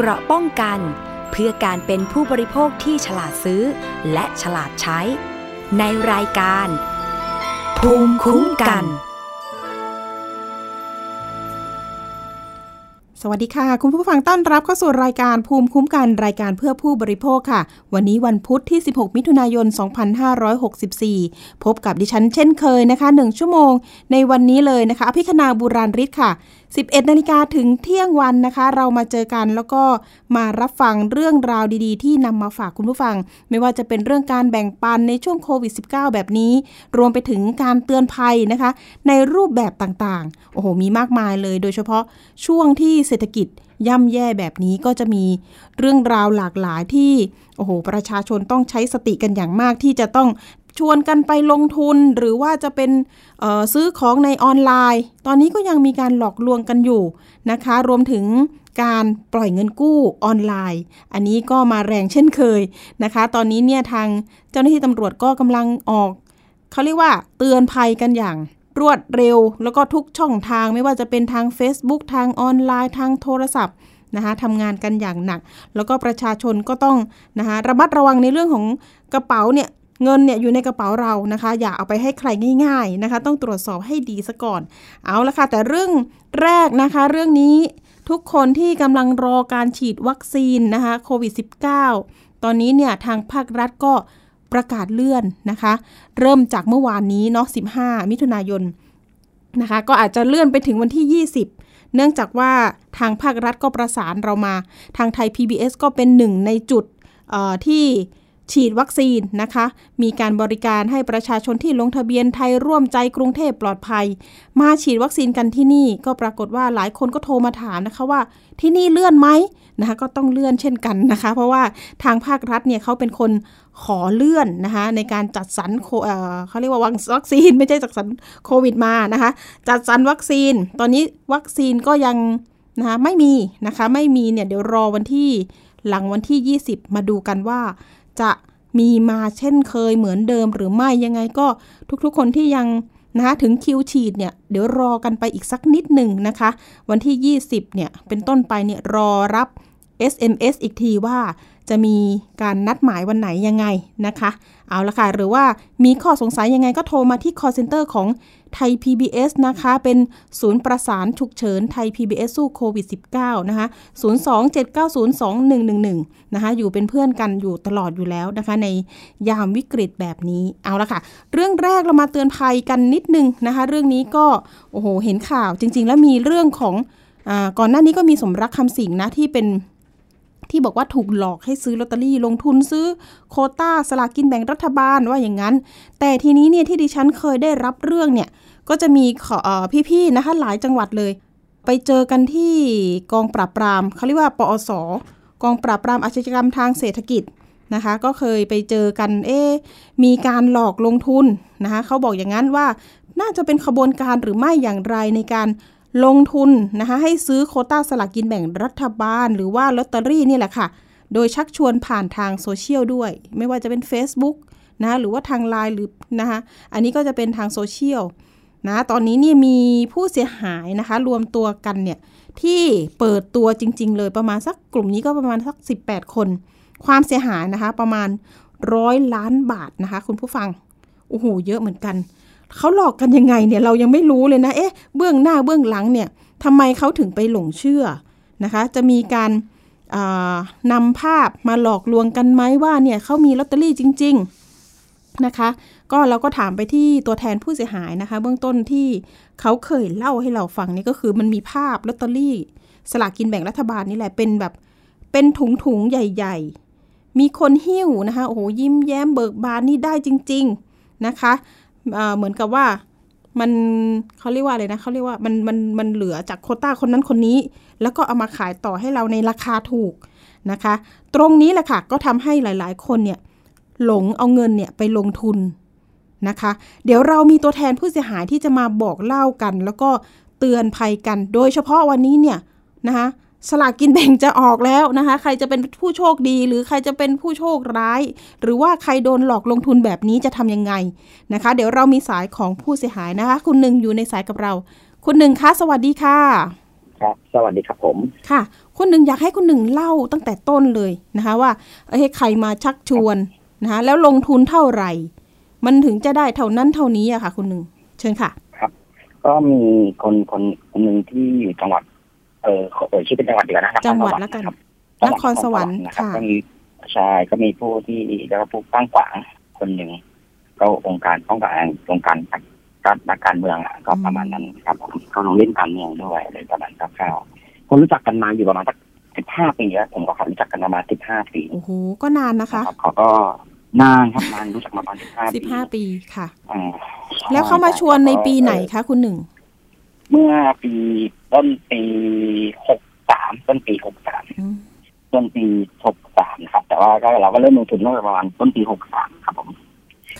เกราะป้องกัน เพื่อการเป็นผู้บริโภคที่ฉลาดซื้อ และฉลาดใช้ ในรายการ ภูมิคุ้มกัน สวัสดีค่ะ คุณผู้ฟังต้อนรับเข้าสู่รายการภูมิคุ้มกันรายการเพื่อผู้บริโภคค่ะ วันนี้วันพุธที่ 16 มิถุนายน 2564 พบกับดิฉันเช่นเคยนะคะ 1 ชั่วโมง ในวันนี้เลยนะคะ อภิคณาบุราริศค่ะ11 นาฬิกาถึงเที่ยงวันนะคะ เรามาเจอกันแล้วก็มารับฟังเรื่องราวดีๆ ที่นำมาฝากคุณผู้ฟัง ไม่ว่าจะเป็นเรื่องการแบ่งปันในช่วงโควิด -19 แบบนี้ รวมไปถึงการเตือนภัยนะคะ ในรูปแบบต่างๆ โอ้โห มีมากมายเลย โดยเฉพาะช่วงที่เศรษฐกิจย่ำแย่แบบนี้ก็จะมีเรื่องราวหลากหลายที่ โอ้โห ประชาชนต้องใช้สติกันอย่างมากที่จะต้อง ชวนกันไปลงทุนหรือว่าจะเป็นซื้อของในออนไลน์ ตอนนี้ก็ยังมีการหลอกลวงกันอยู่นะคะ รวมถึงการปล่อยเงินกู้ออนไลน์ อันนี้ก็มาแรงเช่นเคยนะคะ ตอนนี้เนี่ยทางเจ้าหน้าที่ตำรวจก็กำลังออกเขาเรียกว่าเตือนภัยกันอย่างรวดเร็ว แล้วก็ทุกช่องทางไม่ว่าจะเป็นทาง Facebook ทางออนไลน์ทางโทรศัพท์นะคะทำงานกันอย่างหนัก แล้วก็ประชาชนก็ต้องนะคะระมัดระวังในเรื่องของกระเป๋าเนี่ย เงินเนี่ยอยู่ในกระเป๋าเรานะคะ อย่าเอาไปให้ใครง่าย ๆนะคะ ต้องตรวจสอบให้ดีซะก่อน เอาละค่ะ แต่เรื่องแรกนะคะ เรื่องนี้ทุกคนที่กำลังรอการฉีดวัคซีนนะคะโควิด -19 ตอนนี้เนี่ยทางภาครัฐก็ประกาศเลื่อนนะคะ เริ่มจากเมื่อวานนี้เนาะ 15 มิถุนายนนะคะ ก็อาจจะเลื่อนไปถึงวันที่ 20 เนื่องจากว่าทางภาครัฐก็ประสานเรามา ทางไทย PBS ก็เป็นหนึ่งในจุดที่ ฉีดวัคซีนนะคะ มีการบริการให้ประชาชนที่ลงทะเบียนไทยร่วมใจกรุงเทพปลอดภัย มาฉีดวัคซีนกันที่นี่ ก็ปรากฏว่าหลายคนก็โทรมาถามนะคะว่า ที่นี่เลื่อนไหมนะคะก็ต้องเลื่อนเช่นกันนะคะ เพราะว่าทางภาครัฐเนี่ยเขาเป็นคนขอเลื่อนนะคะในการจัดสรรเเขาเรียกว่าวัคซีนไม่ใช่จัดสรรโควิดมานะคะ จัดสรรวัคซีน ตอนนี้วัคซีนก็ยังนะคะไม่มีนะคะไม่มีเนี่ยเดี๋ยวรอวันที่หลังวันที่ 20 มาดูกันว่า จะมีมาเช่นเคยเหมือนเดิมหรือไม่ยังไงก็ทุกๆคนที่ยังนะคะถึงคิวฉีดเนี่ยเดี๋ยวรอกันไปอีกสักนิดหนึ่งนะคะ วันที่ 20เนี่ยเป็นต้นไปเนี่ยรอรับ SMS อีกทีว่า จะมีการนัดหมายวันไหนยังไงนะคะ เอาละค่ะ หรือว่ามีข้อสงสัยยังไงก็โทรมาที่ call center ของไทย PBS นะคะ เป็นศูนย์ประสานฉุกเฉินไทย PBS สู้โควิด -19 นะคะ 027902111 นะคะ อยู่เป็นเพื่อนกันอยู่ตลอดอยู่แล้วนะคะ ในยามวิกฤตแบบนี้ เอาละค่ะ เรื่องแรกเรามาเตือนภัยกันนิดนึงนะคะ เรื่องนี้ก็ โอ้โห เห็นข่าวจริง ๆ แล้วมีเรื่องของอก่อนหน้านี้ก็มีสมรักคำสิงนะที่เป็น ที่บอกว่าถูกหลอกให้ซื้อลอตเตอรี่ลงทุนซื้อโคต้าสลากกินแบ่งรัฐบาลว่าอย่างนั้น แต่ทีนี้เนี่ยที่ดิฉันเคยได้รับเรื่องเนี่ยก็จะมีพี่ๆนะคะหลายจังหวัดเลย ไปเจอกันที่กองปราบปรามเขาเรียกว่าปอสกองปราบปรามอาชญากรรมทางเศรษฐกิจนะคะก็เคยไปเจอกันเอ๊มีการหลอกลงทุนนะคะเขาบอกอย่างนั้นว่าน่าจะเป็นขบวนการหรือไม่อย่างไรในการ ลงทุนนะคะให้ซื้อโคต้าสลากกินแบ่งรัฐบาล หรือว่าลอตเตอรี่นี่แหละค่ะ โดยชักชวนผ่านทางโซเชียลด้วย ไม่ว่าจะเป็น Facebook นะหรือว่าทางไลน์หรือนะคะอันนี้ก็จะเป็นทางโซเชียลนะตอนนี้นี่มีผู้เสียหายนะคะ รวมตัวกันเนี่ยที่เปิดตัวจริง ๆ เลยประมาณสักกลุ่มนี้ก็ประมาณสัก 18 คน ความเสียหายนะคะประมาณร้อยล้านบาทนะคะ คุณผู้ฟังโอ้โหเยอะเหมือนกัน เขาหลอกกันยังไงเนี่ยเรายังไม่รู้เลยนะ เอ๊ะ เบื้องหน้าเบื้องหลังเนี่ยทำไมเขาถึงไปหลงเชื่อนะคะ จะมีการนำภาพมาหลอกลวงกันไหมว่าเนี่ยเขามีลอตเตอรี่จริง ๆนะคะ ก็เราก็ถามไปที่ตัวแทนผู้เสียหายนะคะ เบื้องต้นที่เขาเคยเล่าให้เราฟังนี่ก็คือมันมีภาพลอตเตอรี่ สลากกินแบ่งรัฐบาลนี่แหละเป็นแบบเป็นถุงถุงใหญ่ ๆ มีคนหิ้วนะคะโอ้โหยิ้มแย้มเบิกบานนี่ได้จริง ๆนะคะ เหมือนกับว่ามันเขาเรียกว่าอะไรนะเขาเรียกว่ามันมันมันเหลือจากโคต้าคนนั้นคนนี้ แล้วก็เอามาขายต่อให้เราในราคาถูกนะคะ ตรงนี้แหละค่ะก็ทำให้หลาย ๆ คนเนี่ยหลงเอาเงินเนี่ยไปลงทุนนะคะ เดี๋ยวเรามีตัวแทนผู้เสียหายที่จะมาบอกเล่ากัน แล้วก็เตือนภัยกัน โดยเฉพาะวันนี้เนี่ยนะคะ สลากกินแบ่งจะออกแล้วนะคะ ใครจะเป็นผู้โชคดี หรือใครจะเป็นผู้โชคร้าย หรือว่าใครโดนหลอกลงทุนแบบนี้จะทำยังไงนะคะ เดี๋ยวเรามีสายของผู้เสียหายนะคะ คุณหนึ่งอยู่ในสายกับเรา คุณหนึ่งคะสวัสดีค่ะ ครับ สวัสดีครับผมค่ะ คุณหนึ่งอยากให้คุณหนึ่งเล่าตั้งแต่ต้นเลยนะคะ ว่าเอ้ยใครมาชักชวนนะคะแล้วลงทุนเท่าไหร่ มันถึงจะได้เท่านั้นเท่านี้อะค่ะ คุณหนึ่งเชิญค่ะก็มีคนคนคนหนึ่งที่อยู่จังหวัดเออขอเอ่ยชื่อเป็นจังหวัดเดียวนะนครจังหวัดสรรค์แล้วกันครับนครสวรรค์นะครับค่ะก็มีใช่ก็มีผู้ที่แล้วก็ผู้ตั้งขวางคนหนึ่งก็องค์การป้องกันองค์การการนักการเมืองอะก็ประมาณนั้นครับผมเขาลงเล่นการเมืองด้วยอะไรประมาณคร่าวๆคนรู้จักกันมาอยู่ประมาณสักสิบห้าปีแล้วผมกับเขารู้จักกันประมาณสิบห้าปีโอ้โหก็นานนะคะรับเขาก็นานครับนานรู้จักมาประมาณสิบห้าสิบห้าปีค่ะอ่าแล้วเขามาชวนในปีไหนคะคุณหนึ่ง เมื่อปีต้นปีหกสามต้นปีหกสามอืมต้นปีหกสามครับ แต่ว่าก็เราก็เริ่มลงทุนตั้งแต่ประมาณต้นปีหกสามครับผม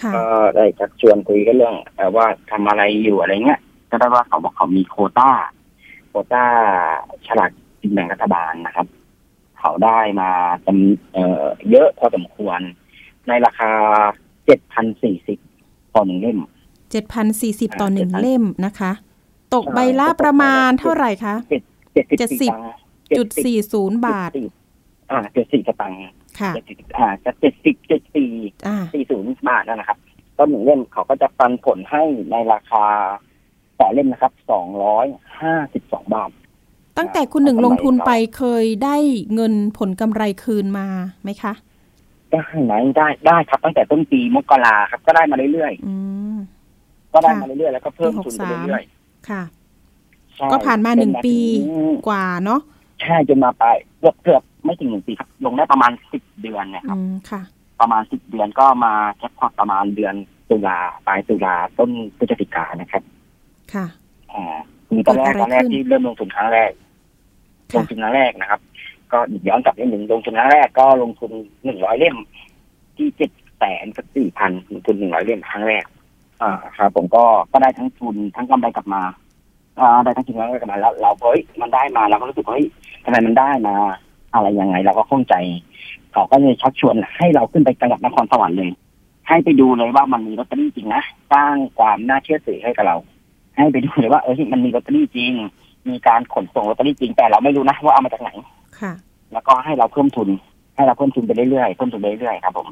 ค่ะก็ได้ชักชวนคุยกันเรื่องเอ่อว่าทำอะไรอยู่อะไรเงี้ยก็ได้ว่าเขาบอกเขามีโควต้า โควต้าฉลากกินแบ่งรัฐบาลนะครับ เขาได้มาจำเอ่อเยอะพอสมควร ในราคาเจ็ดพันสี่สิบต่อหนึ่งเล่มเจ็ดพันสี่สิบต่อหนึ่ง7,000เล่มนะคะ ตกใช่ใบละประมาณเท่าไหร่คะเจ็ดสิบเจ็ดสิบตังค์จุดสี่ศูนย์บาท อ่าเจ็ดสิบสตังค์ค่ะเจ็ดสิบอ่าจะเจ็ดสิบเจ็ดสี่อ่าสี่ศูนย์บาทนั่นนะครับต้นหนึ่งเล่มเขาก็จะปันผลให้ในราคาต่อเล่มนะครับสองร้อยห้าสิบสองบาท ตั้งแต่คุณหนึ่งลงทุนไปเคยได้เงินผลกำไรคืนมาไหมคะได้ไหมได้ได้ครับตั้งแต่ต้นปีมกราครับ ก็ได้มาเรื่อยอืมๆก็ได้ค่ะมาเรื่อยๆแล้วก็เพิ่มทุนไปปี63เรื่อย ค่ะๆใช่ก็ผ่านมาหนึ่งจมปีถึงกว่าเนาะใช่จนมาไปลายเกือบเกือบไม่ถึงหนึ่งปีครับ ลงได้ประมาณสิบเดือนเนยคอืรับมค่ะ ประมาณสิบเดือนก็มาแจ็คพอตประมาณเดือนตุลาปลายตุลาต้นพฤศจิกายนนะครับค่ะ อ่ามีตอนแรกเกิดอะไรตอนแรกขึ้น ที่เริ่มลงทุนครั้งแรก ลค่ะงทุนครั้งแรกนะครับ ก็ย้อนกลับนิดหนึ่งลงทุนครั้งแรกก็ลงทุนหนึ่งร้อยเล่ม ที่เจ็ดแสนกับสี่พันลงทุนหนึ่งร้อยเล่มครั้งแรก อ่าครับผมก็ก็ได้ทั้งทุนทั้งกำไรกลับมาอ่าได้ทั้งทุนทั้งกำไรกลับมาแล้วเราเฮ้ยมันได้มาเราก็รู้สึกว่าเฮ้ยทำไมมันได้มา อะไรยังไง เราก็ข้องใจเขาก็เลยชักชวนให้เราขึ้นไปจังหวัดนครสวรรค์เลย ให้ไปดูเลยว่ามันมีลอตเตอรี่จริงนะสร้างความน่าเชื่อถือให้กับเรา ให้ไปดูเลยว่าเออมันมีลอตเตอรี่จริง มีการขนส่งลอตเตอรี่จริงแต่เราไม่รู้นะว่าเอามาจากไหนค่ะ แล้วก็ให้เราเพิ่มทุน ให้เราเพิ่มทุนไปเรื่อยๆเพิ่มทุนไปเรื่อยๆครับผม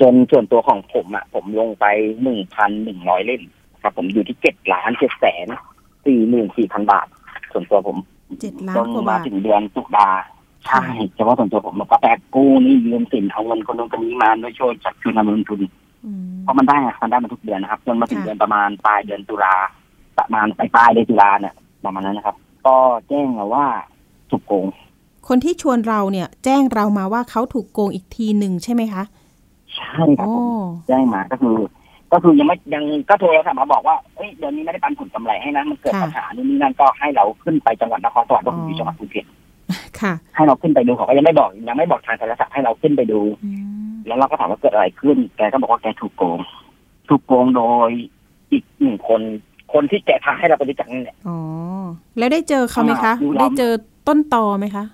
จนส่วนตัวของผมอะ ผมลงไปหนึ่งพันหนึ่งร้อยเล่มครับ ผมอยู่ที่เจ็ดล้านเจ็ดแสนสี่หมื่นสี่พันบาท ส่วนตัวผมเจ็ดล้านจนกว่ามาบาทถึงเดือนตุลาใช่เฉพาะส่วนตัวผมแล้วก็แบกกู้หนี่ยืมสินเอาเงินคนนู้นคนนี้มาโดยช่วยจัดคืนมาลงทุนอืมเพราะมันได้อะมันได้มาทุกเดือนนะครับจนมาถึงค่ะเดือนประมาณปลายเดือนตุลาประมาณปลายปลายเดือนตุลาเนี่ยประมาณนั้นนะครับ ก็แจ้งมาว่าถูกโกง คนที่ชวนเราเนี่ย แจ้งเรามาว่าเขาถูกโกงอีกทีหนึ่งใช่ไหมคะ ใช่ครับโอ้ผมแจ้งมาก็คือ ก็คือยังไม่ยังก็โทรศัพท์มาบอกว่าเอ้ยเดือนนี้ไม่ได้ปันผลกำไรให้นะมันเกิดปัญหานู่นนี่นั่นก็ให้เราขึ้นไปจังหวัดนครสวรรค์เพราะผมอยู่จังหวัดภูเก็ตค่ะ ให้เราขึ้นไปดูเขาก็ยังไม่บอกยังไม่บอกทางโทรศัพท์ให้เราขึ้นไปดูอืมแล้วเราก็ถามว่าเกิดอะไรขึ้น แกก็บอกว่าแกถูกโกง ถูกโกงโดยอีกหนึ่งคน คนที่แกพาให้เราไปรู้จักนี่แหละอ๋อแล้วได้เจอเขาไหมคะอ่าดูแล้วได้เจอต้นตอไหมคะ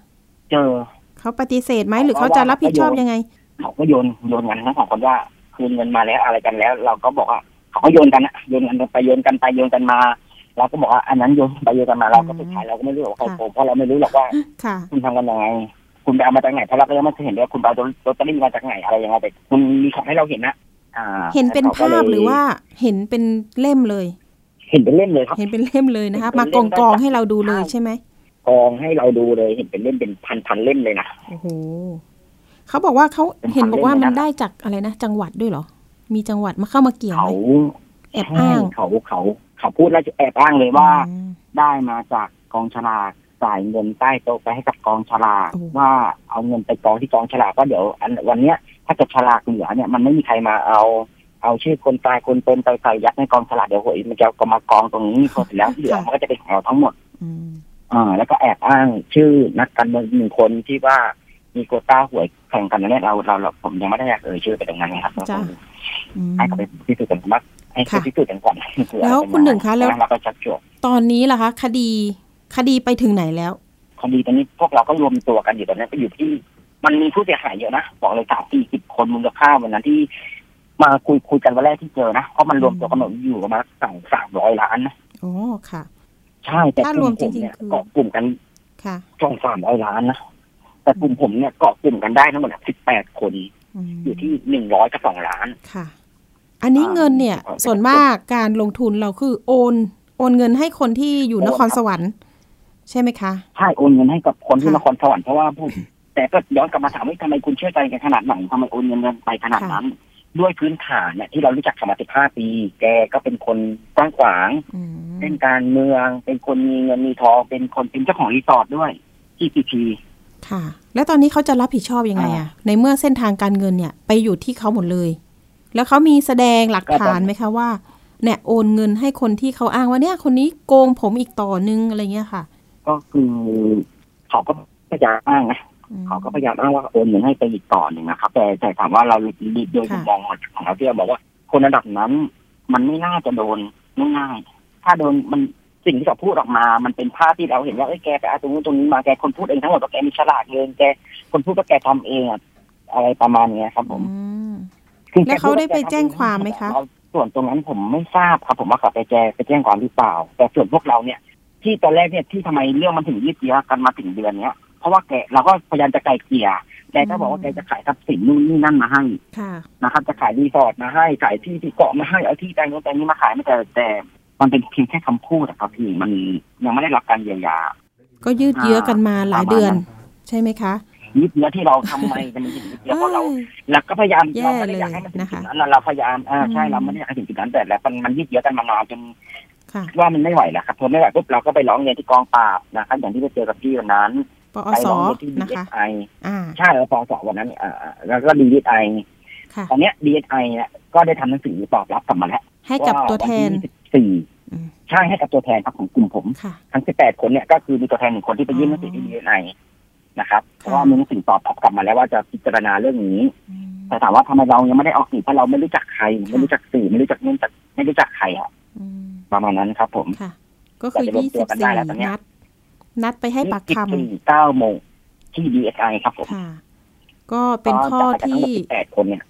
เจอเขาปฏิเสธไหมหรือเขาจะรับผิดชอบยังไง เขาก็โยนโยนกันทั้งสองคนว่าคืนเงินมาแล้วอะไรกันแล้ว เราก็บอกว่าเขาก็โยนกันนะโยนกันไปโยนกันไปโยนกันมาเราก็บอกว่าอันนั้นโยนไปโยนกันมาเราก็สุดท้ายเราก็ไม่รู้หรอกว่าใครโกงเพราะเราไม่รู้หรอกว่าค่ะคุณทำกันยังไงคุณไปเอามาจากไหนเพราะเราก็ยังไม่เคยเห็นเลยว่าคุณไปเอาลอตเตอรี่มาจากไหนอะไรยังไงแต่คุณมีของให้เราเห็นนะอ่าเห็นเป็นแต่ขก็ภาพลยหรือว่าเห็นเป็นเล่มเลย เห็นเป็นเล่มเลยครับ เห็นเป็นเล่มเลยนะคะเห็นมาเป็นกเล่องมกองได้ให้เราดูเลยใช่ใช่ไหมกองให้เราดูเลยเห็นเป็นเล่มเป็นพันพันๆเล่มเลยนะโอ้โห เขาบอกว่าเขาเป็นเห็นบอกว่าพันเล่มมันเลยนะได้จากอะไรนะจังหวัดด้วยเหรอ มีจังหวัดมาเข้ามาเกี่ยวเขาไหมแอบอ้างใช่เขาเขาเขาพูดแล้วจะแอบอ้างเลยว่าอืมได้มาจากกองฉลากจ่ายเงินใต้โต๊ะไปให้กับกองฉลากโอ้ว่าเอาเงินไปกองที่กองฉลากก็เดี๋ยวอันวันเนี้ย ถ้าเกิดฉลากเหลือเนี่ยมันไม่มีใครมาเอาเอาชื่อคนตายคนเป็นไปใส่ยัดในกองฉลากเดี๋ยวหวยมันจะก็มากองตรงนี้พอเสร็จแล้วที่เหลือมันก็จะเป็นของเราทั้งหมดอืมอ่าแล้วก็แอบอ้างชื่อนักการเมืองหนึ่งคนที่ว่า มีโควต้าหวยแข่งกันนะเนี่ยเราเราเราผมยังไม่ได้อยากเอ่ยชื่อไปตรงนั้นนะครับจ้ะอืมให้เขาไปพิสูจน์กันว่าให้เขาค่ะพิสูจน์กันก่อนแล้วคุณหนึ่งคะแล้วเราก็ชักชวนตอนนี้ล่ะคะ คดีคดีไปถึงไหนแล้วคดีตอนนี้พวกเราก็รวมตัวกันอยู่ตอนนี้ก็อยู่ที่ มันมีผู้เสียหายเยอะนะบอกเลยสามสี่สิบคนมูลค่าวันนั้นที่มาคุยคุยกันวันแรกที่เจอนะเพราะมันรวมตัวกันหมดอยู่ประมาณสองสามร้อยล้านนะอ๋อค่ะ ใช่แต่ถ้ากรลุ่วมมผมจริงๆเนี่ยคือเกาะกลุ่มกันค่ะสองสามร้อยล้านนะ แต่กลุ่มผมเนี่ยเกาะกลุ่มกันได้ทั้งหมดสิบแปดคนมอยู่ที่หนึ่งร้อยกับสองล้านค่ะ อันนี้อ่าเงินเนี่ยครับส่วนมากการลงทุนเราคือโอน โอนเงินให้คนที่อยู่นครสวรรค์ ใช่ไหมคะ ใช่โอนเงินให้กับคนที่ค่ะนครสวรรค์เพราะว่าผู้แต่ก็ย้อนกลับมาถามว่าทำไมคุณเชื่อใจกันขนาดไหนทำไมโอนเงินกันไปขนาดนั้น ด้วยพื้นฐานเนี่ยที่เรารู้จักกันมาสิบห้าปี แกก็เป็นคนกว้างขวางอืมเล่นการเมือง เป็นคนมีเงินมีทองเป็นคนเป็นเจ้าของรีสอร์ทด้วยที่พีพี ค่ะ แล้วตอนนี้เขาจะรับผิดชอบยังไงอะในเมื่อเส้นทางการเงินเนี่ยไปอยู่ที่เขาหมดเลย แล้วเขามีแสดงหลักฐานไหมคะว่า เนี่ยโอนเงินให้คนที่เขาอ้างว่าเนี่ย คนนี้โกงผมอีกต่อนึงอะไรเงี้ยค่ะ ก็คือเขาก็พยายามอ้างนะอืมเขาก็พยายามอ้างว่าโอนเงินให้ไปอีกต่อหนึ่งนะครับ แต่แต่ถามว่าเราโดยค่ะมุมมองของเราที่เราบอกว่า คนระดับนั้น มันไม่น่าจะโดนง่ายๆถ้าโดนมัน สิ่งที่เขาพูดออกมา มันเป็นภาพที่เราเห็นว่าเอ้ยแกไปเอาตรงนู้นตรงนี้มาแกคนพูดเองทั้งหมดว่าแกมีสลากเองแกคนพูดว่าแกทำเองอะอะไรประมาณเนี้ยครับ ผมอืมคือแล้วเขาได้ไปแจ้งความไหมคะส่วนตรงนั้นผมไม่ทราบครับผมว่าเขาไปแจ้งไปแจ้งความหรือเปล่า แต่ส่วนพวกเราเนี่ย ที่ตอนแรกเนี่ยที่ทำไมเรื่องมันถึงยืดเยื้อกันมาถึงเดือนเนี้ยเพราะว่าแกเราก็พยายามจะไกล่เกลี่ยแกก็บอกว่าแกจะขายทรัพย์สินนู่นนี่นั่นมาให้ค่ะนะครับ จะขายรีสอร์ทมาให้ขายที่ที่เกาะมาให้เอาที่แปลงนู้นแปลงนี้มาขายไม่แต่แต่ มันเป็นเพียงแค่คำพูดอะครับพี่มันยังไม่ได้รับการเยียวยา ก็ยืดเยื้อกันมาหลายเดือน ใช่ไหมคะยืดเยื้อที่เราทำไมจะมันถึงยืดเยื้อเพราะเราอ้ยเราก็พยายามแย่เราไม่ได้อยากให้มันถึงเลยนะคะจุดนั้นนะเราพยายามอ่าใช่อืมเราไม่ได้อยากให้ถึงจุดนั้นแต่แล้วมันมันยืดเยื้อกันมานานจนค่ะว่ามันไม่ไหวแล้วครับทนไม่ไหวปุ๊บเราก็ไปร้องเรียนที่กองปราบนะครับอย่างที่ไปเจอกับพี่วันนั้นปอไปสร้องเรียนที่ดีนะเอคะสไออ่าใช่แล้วปสวันนั้นอ่าแล้วก็ดีเอสไอค่ะตอนเนี้ยดีเอสไอเนี่ยก็ได้ทำหนังสือตอบรับกลับมาแล้วให้กับตัวแทนสี่อืมใช่ให้กับตัวแทนครับของกลุ่มผมค่ะทั้งสิบแปดคนเนี่ยก็คือมีตัวแทนหนึ่งคนที่ไปยื่นหนังสือที่ดีเอสไอนะครับ เพค่ะราะว่ามีหนังสือตอบรับกลับมาแล้วว่าจะพิจารณาเรื่องนี้อืมแต่ถามว่าทำไมเรายังไม่ได้ออกสื่อเพราะเราไม่รู้จักใคร ไม่รู้จักสื่อไม่รู้จักนู่นจักไม่รู้จักใครอะอืมประมาณนั้นครับ ผมค่ะก็คือเราจะรวมยี่ตัสิวบกันได้สี่แล้วตอนเนี้ยนัด นัดไปให้ปากคสี่เก้าโมงที่ดีเอสไอครับผมำค่ะก็เป็นข้อก็จับไปกันทั้งที่หมดสิบแปดคนเนี่ย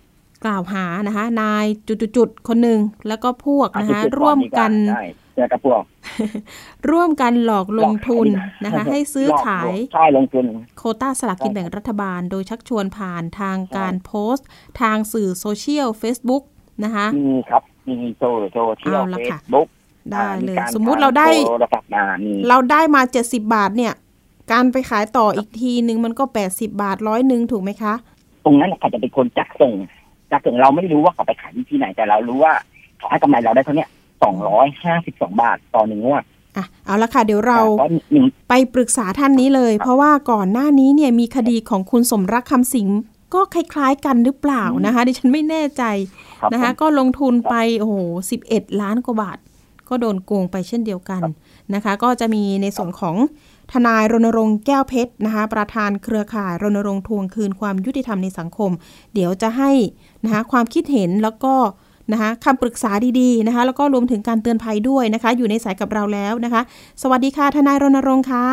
กล่าวหานะคะ นายจุดๆๆคนหนึ่งแล้วก็พวกนะคะอาจจร่วมกันใช่ เจอกับพวก ร่วมกันหลอกลงทุนหลอกขายนะคะ ให้ซื้อขายใช่ลงทุน โควต้าสลากกินแบ่งรัฐบาล โดยชักชวนผ่านทางการโพสต์ ทางสื่อโซเชียล Facebook นะคะมีครับมีโซโซเชียลเอาละเฟค่ะซบุ๊กได้เลย สมมุติเราได้โทรศัพท์มามีเราได้มา70บาทเนี่ย การไปขายต่ออีกทีนึงมันก็80บาทร้อยหนึ่งถูกไหมคะ ตรงนั้นเขาจะเป็นคนจักส่งจักส่งเราไม่รู้ว่าเขาไปขายที่ไหนแต่เรารู้ว่าเขาให้กำไรเราได้เท่าเนี้ สองร้อยห้าสิบสองบาทต่อหนึ่งงวดอะเอาละค่ะ เดี๋ยวเราเพราะหนึ่งไปปรึกษาท่านนี้เลย เพราะว่าก่อนหน้านี้เนี่ยมีคดีของคุณสมรักคำสิงก็คล้าย ๆ กันหรือเปล่านะคะ ดิฉันไม่แน่ใจครับนะคะผมก็ลงทุนไปโอ้โห11ล้านกว่าบาท ก็โดนโกงไปเช่นเดียวกันนะคะ ก็จะมีในส่วนของทนายรณรงค์แก้วเพชรนะคะ ประธานเครือข่ายรณรงค์ทวงคืนความยุติธรรมในสังคม เดี๋ยวจะให้นะคะความคิดเห็นแล้วก็ นะคะคำปรึกษาดีๆนะคะ แล้วก็รวมถึงการเตือนภัยด้วยนะคะ อยู่ในสายกับเราแล้วนะคะ สวัสดีค่ะทนายรณรงค์คะ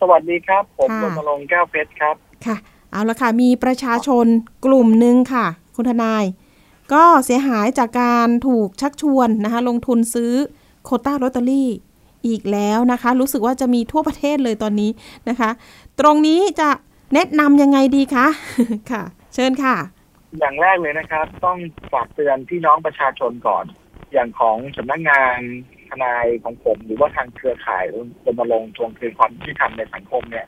สวัสดีครับ ผมค่ะรณรงค์แก้วเพชรครับค่ะ เอาละค่ะ มีประชาชนกลุ่มหนึ่งค่ะ คุณทนาย ก็เสียหายจากการถูกชักชวนนะคะ ลงทุนซื้อโควต้าลอตเตอรี่อีกแล้วนะคะ รู้สึกว่าจะมีทั่วประเทศเลยตอนนี้นะคะ ตรงนี้จะแนะนำยังไงดีคะค่ะ เชิญค่ะ อย่างแรกเลยนะครับ ต้องฝากเตือนพี่น้องประชาชนก่อน อย่างของสำนักงานทนายของผม หรือว่าทางเครือข่ายรณรงค์ทวงคืนความยุติธรรมในสังคมเนี่ย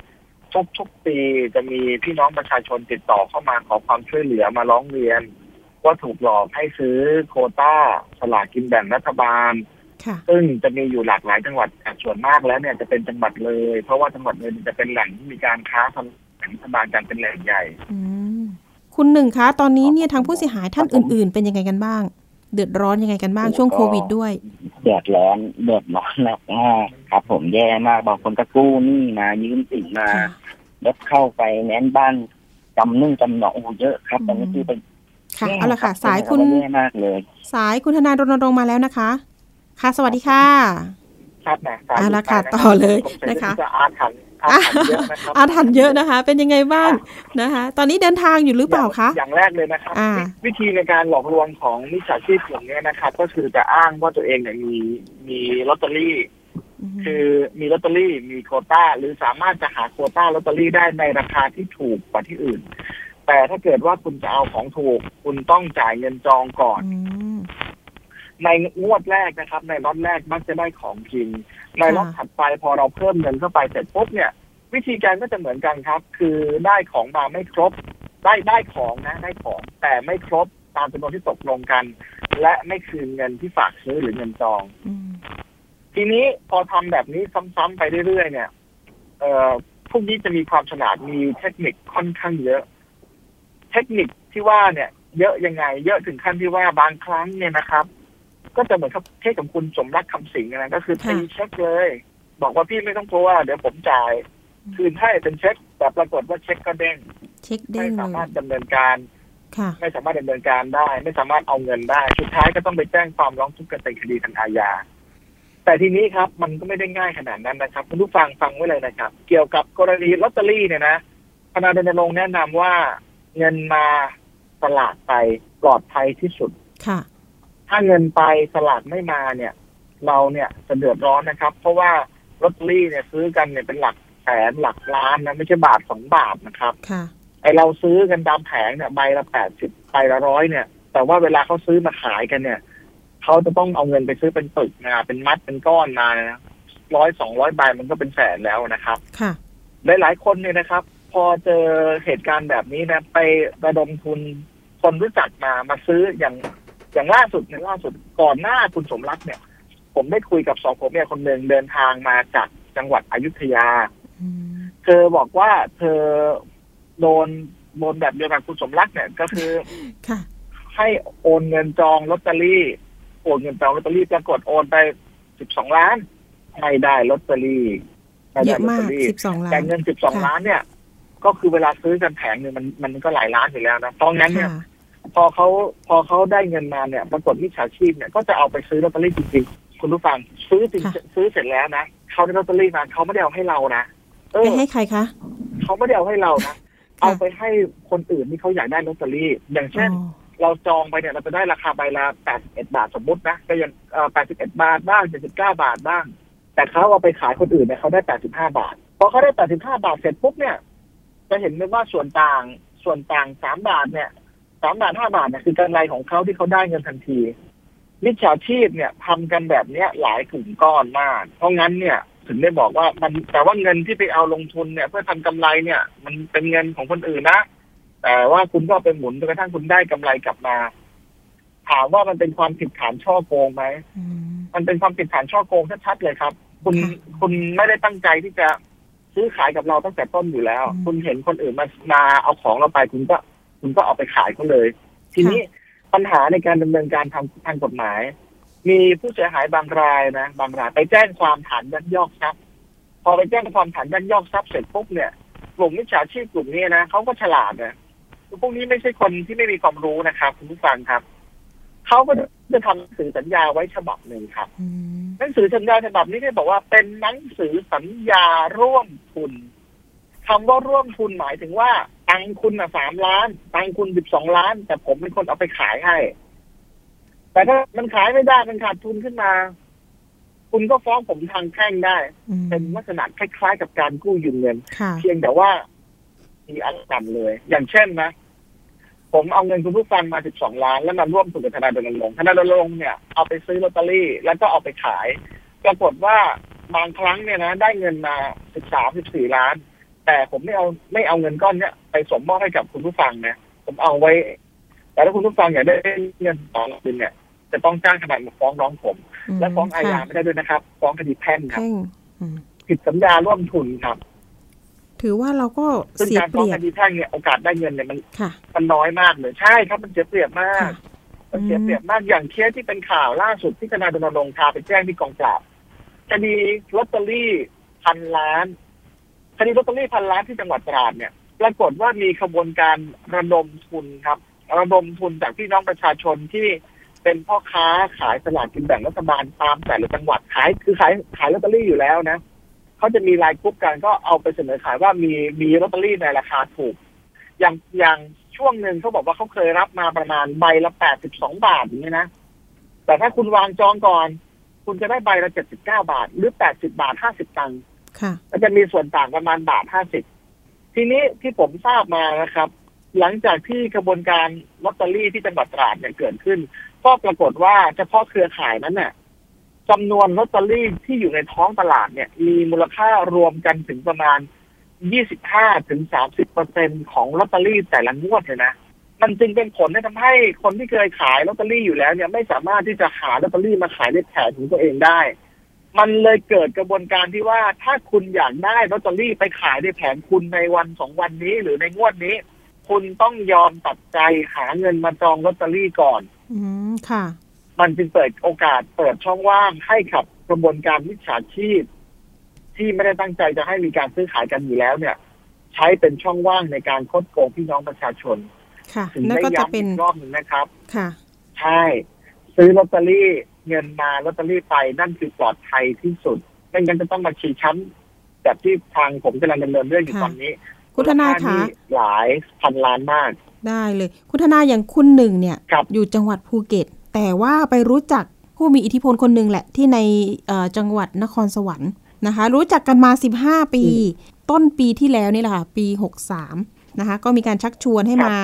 ทุกทุกปีจะมีพี่น้องประชาชนติดต่อเข้ามาขอความช่วยเหลือมาร้องเรียน ว่าถูกหลอกให้ซื้อโควต้าสลากกินแบ่งรัฐบาลค่ะซึ่งจะมีอยู่หลากหลายจังหวัดแต่ส่วนมากแล้วเนี่ยจะเป็นจังหวัดเลย เพราะว่าจังหวัดเลยจะเป็นแหล่งที่มีการค้าสลากรัฐบาลกันเป็นแหล่งใหญ่อืม คุณหนึ่งคะ ตอนนี้เนี่ยทางผู้เสียหายท่านอื่น ๆ เป็นยังไงกันบ้าง เดือดร้อนยังไงกันบ้างช่วงโควิดด้วย เดือดร้อนเดือดร้อนหนักมากครับ ผมแย่มากบางคนก็กู้หนี้มายืมสินมาค่ะรถเข้าไปแน้นบ้านจำนึ่งจำหนองโอ้โหเยอะครับตอนนี้คือเป็นค่ะแย่เอาละค่ะรับสายคุณแย่มากเลย สายคุณทนายรณรงค์มาแล้วนะคะ ค่ะ สวัสดีค่ะ ครับนะเอาละค่ะ ต่อเลยนะคะจะอาถรรพ์ อาถรรพ์เยอะนะครับอาถรรพ์เยอะนะคะ เป็นยังไงบ้างนะคะ ตอนนี้เดินทางอยู่หรือเปล่าคะอย่างแรกเลยนะครับอ่าวิวิธีในการหลอกลวงของมิจฉาชีพกลุ่มเนี้ยนะครับ ก็คือจะอ้างว่าตัวเองเนี่ยมีมีลอตเตอรี่ คือมีลอตเตอรี่มีโควต้า หรือสามารถจะหาโควต้าลอตเตอรี่ได้ในราคาที่ถูกกว่าที่อื่น แต่ถ้าเกิดว่าคุณจะเอาของถูก คุณต้องจ่ายเงินจองก่อนในงวดแรกนะครับ ในล็อตแรกมักจะได้ของจริง ในล็อตถัดไปพอเราเพิ่มเงินเข้าไปเสร็จปุ๊บเนี่ย วิธีการก็จะเหมือนกันครับ คือได้ของมาไม่ครบ ได้ได้ของนะได้ของ แต่ไม่ครบตามจำนวนที่ตกลงกัน และไม่คืนเงินที่ฝากซื้อหรือเงินจอง ทีนี้พอทำแบบนี้ซ้ำๆไปเรื่อยๆเนี่ย เอ่อพวกนี้จะมีความฉลาดมีเทคนิคค่อนข้างเยอะ เทคนิคที่ว่าเนี่ย เยอะยังไง เยอะถึงขั้นที่ว่าบางครั้งเนี่ยนะครับ ก็จะเหมือนกับเทศกับคุณสมรักคำสิงห์นะก็คือตีเช็คเลย บอกว่าพี่ไม่ต้องกลัวเดี๋ยวผมจ่ายคืนให้เป็นเช็ค แต่ปรากฏว่าเช็คก็เด้งเช็คเด้ไม่งสาเลมารถยดำเนินการค่ะไม่สามารถดำเนินการได้ ไม่สามารถเอาเงินได้ สุดท้ายก็ต้องไปแจ้งความร้องทุกข์กันในคดีทางอาญาแต่ทีนี้ครับมันก็ไม่ได้ง่ายขนาดนั้นนะครับ คุณผู้ฟังฟังไว้เลยนะครับ เกี่ยวกับกรณีลอตเตอรี่เนี่ยนะคณะรณรงค์แนะนำว่าเงินมาสลากไปปลอดภัยที่สุดค่ะ ถ้าเงินไปสลากไม่มาเนี่ย เราเนี่ยจะเดือดร้อนนะครับ เพราะว่าลอตเตอรี่เนี่ยซื้อกันเนี่ยเป็นหลักแสนหลักล้านนะไม่ใช่บาทสองบาทนะครับค่ะไอเราซื้อกันตามแผงเนี่ยใบละแปดสิบใบละร้อยเนี่ย แต่ว่าเวลาเขาซื้อมาขายกันเนี่ยเขาจะต้องเอาเงินไปซื้อเป็นปึกนะเป็นมัดเป็นก้อนมานะร้อยสองร้อยใบมันก็เป็นแสนแล้วนะครับค่ะหลายๆคนเนี่ยนะครับ พอเจอเหตุการณ์แบบนี้นะ ไประดมทุนคนรู้จักมามาซื้ออย่าง อย่างล่าสุดเนี่ยล่าสุดก่อนหน้าคุณสมรักเนี่ย ผมได้คุยกับสองผมเนี่ยคนหนึ่งเดินทางมาจากจังหวัดอยุธยาอืมเธอบอกว่าเธอโดนโดนแบบเดียวกับคุณสมรักเนี่ยก็คือค่ะให้โอนเงินจองลอตเตอรี่โอนเงินจองลอตเตอรี่ปรากฏโอนไปสิบสองล้านไม่ได้ลอตเตอรี่ไม่เยได้อะลอตมาเตกอรี่สิบสองล้าแต่นเงินสิบสองค่ะล้านเนี่ย ก็คือเวลาซื้อกันแผงหนึ่งมันมันก็หลายล้านอยู่แล้วนะเพราะงั้นเนี่ยค่ะ พอเขาพอเขาได้เงินมาเนี่ย ปรากฏมิจฉาชีพเนี่ยก็จะเอาไปซื้อลอตเตอรี่จริงๆคุณผู้ฟังซื้อจริงค่ะซื้อเสร็จแล้วนะเขาได้ลอตเตอรี่มาเขาไม่ได้เอาให้เรานะเอไปอให้ใครคะเขาไม่ได้เอาให้เรานะค่ะเอาไปให้คนอื่นที่เขาอยากได้ลอตเตอรี่ อย่างเช่นอ๋อเราจองไปเนี่ยเราจะได้ราคาใบละ81 บาทสมมุตินะก็ยังเอ่อ81 บาทบ้าง79 บาทบ้าง แต่เขาเอาไปขายคนอื่นเนี่ยเขาได้85 บาทพอเขาได้85 บาทเสร็จปุ๊บเนี่ยจะเห็นเลยว่าส่วนต่างส่วนต่าง3บาทเนี่ย 3บาท5บาทเนี่ยคือกำไรของเขาที่เขาได้เงินทันทีมิจฉาชีพเนี่ยทำกันแบบเนี้ยหลายกลุ่มก้อนมาก เพราะงั้นเนี่ยถึงได้บอกว่ามันแต่ว่าเงินที่ไปเอาลงทุนเนี่ยเพื่อทำกำไรเนี่ย มันเป็นเงินของคนอื่นนะ แต่ว่าคุณก็เอาไปหมุนจนกระทั่งคุณได้กำไรกลับมา ถามว่ามันเป็นความผิดฐานช่อโกงไหมอืมมันเป็นความผิดฐานช่อโกงชัดๆเลยครับ คุณค่ะคุณไม่ได้ตั้งใจที่จะซื้อขายกับเราตั้งแต่ต้นอยู่แล้วอืมคุณเห็นคนอื่นมามาเอาของเราไปคุณก็ คุณก็เอาไปขายเขาเลย ทีนี้ปัญหาในการดำเนินการทางทางกฎหมาย มีผู้เสียหายบางรายนะ บางรายไปแจ้งความฐานยักยอกทรัพย์พอไปแจ้งความฐานยักยอกทรัพย์เสร็จปุ๊บเนี่ยกลุ่มมิจฉาชีพกลุ่มนี้นะเขาก็ฉลาดนะพวกนี้ไม่ใช่คนที่ไม่มีความรู้นะครับคุณผู้ฟังครับเขาก็จะทำหนังสือสัญญาไว้ฉบับหนึ่งครับอืมหนังสือสัญญาฉบับนี้ได้บอกว่าเป็นหนังสือสัญญาร่วมทุนคำว่าร่วมทุนหมายถึงว่า ตังค์คุณอะสามล้าน ตังค์คุณสิบสองล้าน แต่ผมเป็นคนเอาไปขายให้ แต่ถ้ามันขายไม่ได้มันขาดทุนขึ้นมา คุณก็ฟ้องผมทางแพ่งได้อืมเป็นลักษณะคล้ายๆกับการกู้ยืมเงินค่ะเพียงแต่ว่า มีอันต่ำเลย อย่างเช่นนะผมเอาเงินคุณผู้ฟังมา 12 ล้าน แล้วมาร่วมทุนกับธนาดลงค์ธนาดลงค์เนี่ย เอาไปซื้อลอตเตอรี่ แล้วก็เอาไปขาย ปรากฏว่าบางครั้งเนี่ยนะ ได้เงินมา 13 14 ล้าน แต่ผมไม่เอาไม่เอาเงินก้อนเนี้ยไป สมมอบให้กับคุณผู้ฟังนะ ผมเอาไว้ แต่ถ้าคุณผู้ฟังอยากได้เงินสองคืนเนี่ย จะต้องจ้างทนายมาฟ้องร้องผมมและฟ้องอาญาค่ะไม่ได้ด้วยนะครับ ฟ้องคดีแพ่งครับแพ่งอืมผิดสัญญาร่วมทุนครับ ถือว่าเราก็ซึ่งเสียการเปฟ้องรียคบดีแพ่งเนี่ยโอกาสได้เงินเนี่ยมันค่ะมันน้อยมากเลยใช่ครับมันเสียเปรียบมากค่ะมันเสียเปรียบมากอย่างเคสที่เป็นข่าวล่าสุดที่ธนาดลงค์พาไปแจ้งที่กองปราบคดีลอตเตอรี่พันล้านคดีลอตเตอรี่พันล้านที่จังหวัดตราดเนี่ย ปรากฏว่ามีขบวนการระดมทุนครับ ระดมทุนจากพี่น้องประชาชนที่เป็นพ่อค้าขายสลากกินแบ่งรัฐบาลตามแต่ละจังหวัดขายคือขายขายลอตเตอรี่อยู่แล้วนะเขาจะมีรายกรุ๊ปกันก็เอาไปเสนอขายว่ามีมีลอตเตอรี่ในราคาถูก อย่างอย่างช่วงหนึ่งเขาบอกว่าเขาเคยรับมาประมาณใบละแปดสิบสองบาทอย่างนี้นะ แต่ถ้าคุณวางจองก่อน คุณจะได้ใบละเจ็ดสิบเก้าบาท หรือแปดสิบาทห้าสิบตังค์ค่ะมันจะมีส่วนต่างประมาณบาทห้าสิบ ทีนี้ที่ผมทราบมานะครับ หลังจากที่กระบวนการลอตเตอรี่ที่จังหวัดตราดเนี่ยเกิดขึ้น ก็ปรากฏว่าเฉพาะเครือข่ายนั้นเนี่ยจำนวนลอตเตอรี่ที่อยู่ในท้องตลาดเนี่ย มีมูลค่ารวมกันถึงประมาณ 25ถึง30เปอร์เซ็นต์ของลอตเตอรี่แต่ละงวดเลยนะ มันจึงเป็นผลให้ทำให้คนที่เคยขายลอตเตอรี่อยู่แล้วเนี่ยไม่สามารถที่จะหาลอตเตอรี่มาขายในแผงของตัวเองได้ มันเลยเกิดกระบวนการที่ว่าถ้าคุณอยากได้ลอตเตอรี่ไปขายในแผงคุณในวันสองวันนี้หรือในงวดนี้ คุณต้องยอมตัดใจหาเงินมาจองลอตเตอรี่ก่อน อืมค่ะ มันจึงเปิดโอกาสเปิดช่องว่างให้กับกระบวนการวิชาชีพ ที่ไม่ได้ตั้งใจจะให้มีการซื้อขายกันอยู่แล้วเนี่ย ใช้เป็นช่องว่างในการคดโกงพี่น้องประชาชนค่ะถึงนั่นได้ก็จะย้ำเป็อีนกรอบหนึ่งนะครับ ค่ะ ใช่ ซื้อลอตเตอรี่ เงินมาลอตเตอรี่ไปนั่นคือปลอดภัยที่สุดไม่งั้นจะต้องมาชี้ช้ำแบบที่ทางผมกำลังดำเนินเรื่องอยู่ค่ะตอนนี้ คุณทนายคะมูลนี่หลายพันล้านมาก ได้เลย คุณทนายอย่างคุณหนึ่งเนี่ยครับอยู่จังหวัดภูเก็ต แต่ว่าไปรู้จักผู้มีอิทธิพลคนหนึ่งแหละที่ในเอ่อจังหวัดนครสวรรค์นะคะ รู้จักกันมา 15 ปี ต้นปีที่แล้วนี่แหละค่ะปี 63นะคะก็มีการชักชวนให้มา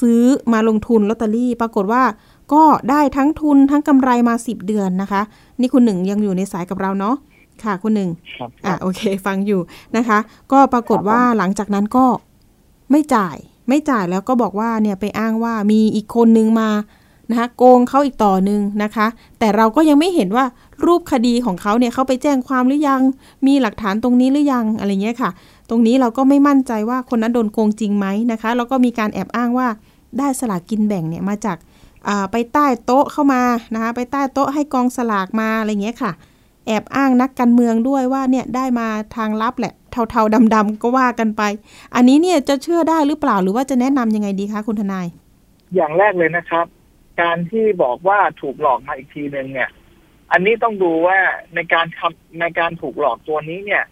ซื้อมาลงทุนลอตเตอรี่ ปรากฏว่า ก็ได้ทั้งทุนทั้งกำไรมา 10 เดือนนะคะ นี่คุณหนึ่งยังอยู่ในสายกับเราเนาะค่ะคุณหนึ่งครับอะโอเค ฟังอยู่นะคะ ก็ปรากฏว่าหลังจากนั้นก็ไม่จ่าย ไม่จ่ายแล้วก็บอกว่าเนี่ยไปอ้างว่ามีอีกคนนึงมานะคะโกงเขาอีกต่อหนึ่งนะคะ แต่เราก็ยังไม่เห็นว่ารูปคดีของเขาเนี่ยเขาไปแจ้งความหรือยัง มีหลักฐานตรงนี้หรือยังอะไรเงี้ยค่ะ ตรงนี้เราก็ไม่มั่นใจว่าคนนั้นโดนโกงจริงไหมนะคะ แล้วก็มีการแอบอ้างว่าได้สลากกินแบ่งเนี่ยมาจากอ่า ไปใต้โต๊ะเข้ามานะคะไปใต้โต๊ะให้กองสลากมาอะไรเงี้ยค่ะ แอบอ้างนักการเมืองด้วยว่าเนี่ยได้มาทางลับแหละ เทาๆดำๆก็ว่ากันไป อันนี้เนี่ยจะเชื่อได้หรือเปล่าหรือว่าจะแนะนำยังไงดีคะคุณทนาย อย่างแรกเลยนะครับ การที่บอกว่าถูกหลอกมาอีกทีหนึ่งเนี่ย อันนี้ต้องดูว่าในการทำในการถูกหลอกตัวนี้เนี่ย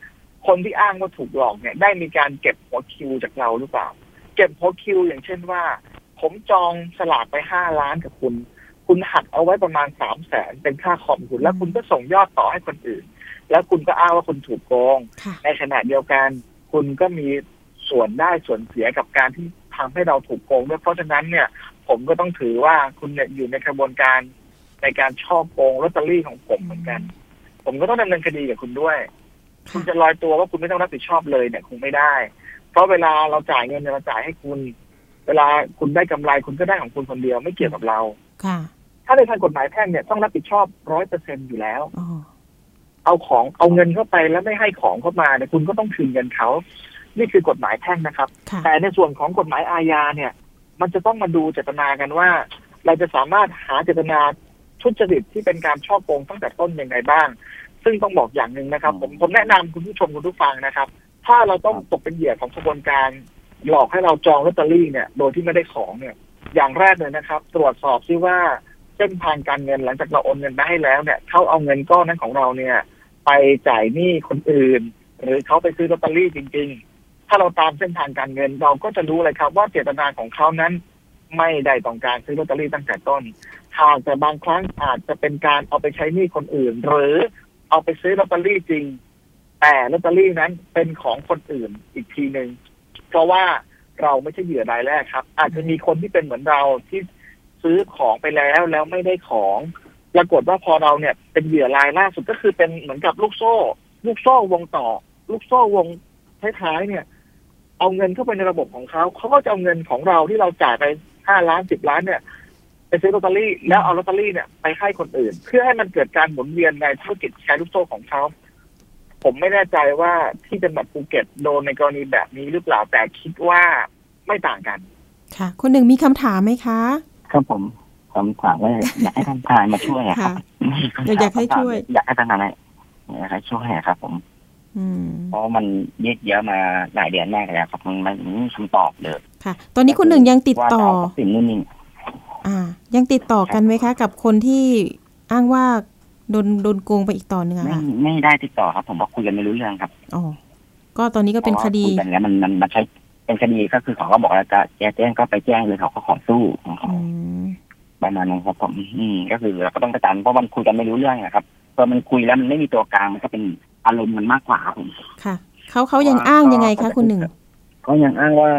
คนที่อ้างว่าถูกหลอกเนี่ย ได้มีการเก็บหัวคิวจากเราหรือเปล่า เก็บหัวคิวอย่างเช่นว่า ผมจองสลากไปห้าล้านกับคุณ คุณหักเอาไว้ประมาณสามแสนเป็นค่าคอมคุณ แล้วคุณก็ส่งยอดต่อให้คนอื่น แล้วคุณก็อ้างว่าคุณถูกโกงค่ะในขณะเดียวกัน คุณก็มีส่วนได้ส่วนเสียกับการที่ทำให้เราถูกโกงด้วยเพราะฉะนั้นเนี่ย ผมก็ต้องถือว่าคุณเนี่ยอยู่ในกระบวนการในการช่อโกงลอตเตอรี่ของผมเหมือนกัน ผมก็ต้องดำเนินคดีกับคุณด้วย คุณจะลอยตัวว่าคุณไม่ต้องรับผิดชอบเลยเนี่ยคงไม่ได้ เพราะเวลาเราจ่ายเงินเนี่ยเราจ่ายให้คุณ เวลาคุณได้กำไรคุณก็ได้ของคุณคนเดียวไม่เกี่ยวกับเรา ค่ะ ถ้าในทางกฎหมายแพ่งเนี่ยต้องรับผิดชอบร้อยเปอร์เซ็นอยู่แล้วอ๋อเอาของเอาเงินเข้าไปแล้วไม่ให้ของเข้ามาเนี่ยคุณก็ต้องคืนเงินเขานี่คือกฎหมายแพ่งนะครับค่ะแต่ในส่วนของกฎหมายอาญาเนี่ย มันจะต้องมาดูเจตนากันว่า เราจะสามารถหาเจตนาทุจริตที่เป็นการช่อโกงตั้งแต่ต้นยังไงบ้าง ซึ่งต้องบอกอย่างหนึ่งนะครับ ผมผมแนะนำคุณผู้ชมคุณผู้ฟังนะครับ ถ้าเราต้องตกเป็นเหยื่อของกระบวนการ หลอกให้เราจองลอตเตอรี่เนี่ย โดยที่ไม่ได้ของเนี่ย อย่างแรกเลยนะครับ ตรวจสอบซิว่าเส้นทางการเงินหลังจากเราโอนเงินไปให้แล้วเนี่ยเขาเอาเงินก้อนนั้นของเราเนี่ย ไปจ่ายหนี้คนอื่น หรือเขาไปซื้อลอตเตอรี่จริง ๆ ถ้าเราตามเส้นทางการเงินเราก็จะรู้เลยครับ ว่าเจตนาของเขานั้นไม่ได้ต้องการซื้อลอตเตอรี่ตั้งแต่ต้น หากแต่บางครั้งอาจจะเป็นการเอาไปใช้หนี้คนอื่น หรือเอาไปซื้อลอตเตอรี่จริง แต่ลอตเตอรี่นั้นเป็นของคนอื่นอีกทีหนึ่ง ราะว่าเราไม่ใช่เหยื่อรายแรกครับ อาจจะมีคนที่เป็นเหมือนเราที่ซื้อของไปแล้วแล้วไม่ได้ของ ปรากฏว่าพอเราเนี่ยเป็นเหยื่อรายล่าสุดก็คือเป็นเหมือนกับลูกโซ่ ลูกโซ่วงต่อ ลูกโซ่วงท้ายๆเนี่ย เอาเงินเข้าไปในระบบของเขาเขาก็จะเอาเงินของเราที่เราจ่ายไปห้าล้านสิบล้านเนี่ยไปซื้อลอตเตอรี่แล้วเอาลอตเตอรี่เนี่ยไปให้คนอื่น เพื่อให้มันเกิดการหมุนเวียนในธุรกิจแชร์ลูกโซ่ของเขา ผมไม่แน่ใจว่าที่จังหวัดภูเก็ตโดนในกรณีแบบนี้หรือเปล่าแต่คิดว่าไม่ต่างกัน ค่ะคุณหนึ่งมีคำถามไหมคะครับผมคำถามว่าอยากให้ท่านทนายมาช่วยอะครับค่ะอยากให้ช่วย อยากให้ท่านทนายอยากให้ช่วยอะครับผมอืมเพราะมันยืดเยอะมาหลายเดือนมากแล้วครับมันมันไม่มีคำตอบเลยค่ะ ตอนนี้คุณหนึ่งยังติดต่อว่าจะเาทรัพย์สินนู่นนี่อ่า ยังติดต่อกันไหมคะ กับคนที่อ้างว่า โดนโดนโกงไปอีกต่อหนึ่งอะไม่ค่ะไม่ได้ติดต่อครับ ผมว่าคุยกันไม่รู้เรื่องครับอ๋อก็ตอนนี้ก็เป็นคดี พราะว่าคุยกันแล้วมันมันมันใช้เป็นคดีก็คือเขาก็บอกว่าจะแจ้งก็ไปแจ้งเลยเขาก็ขอสู้ของเขาอืม ประมาณนั้นครับผมอืมก็คือเราก็ต้องไปตามเพราะมันคุยกันไม่รู้เรื่องอะครับพอมันคุยแล้วมันไม่มีตัวกลางมันก็เป็นอารมณ์มันมากกว่าครับผม ค่ะ เขาเขายังอ้างยังไงคะคุณหนึ่งเขายังอ้างว่า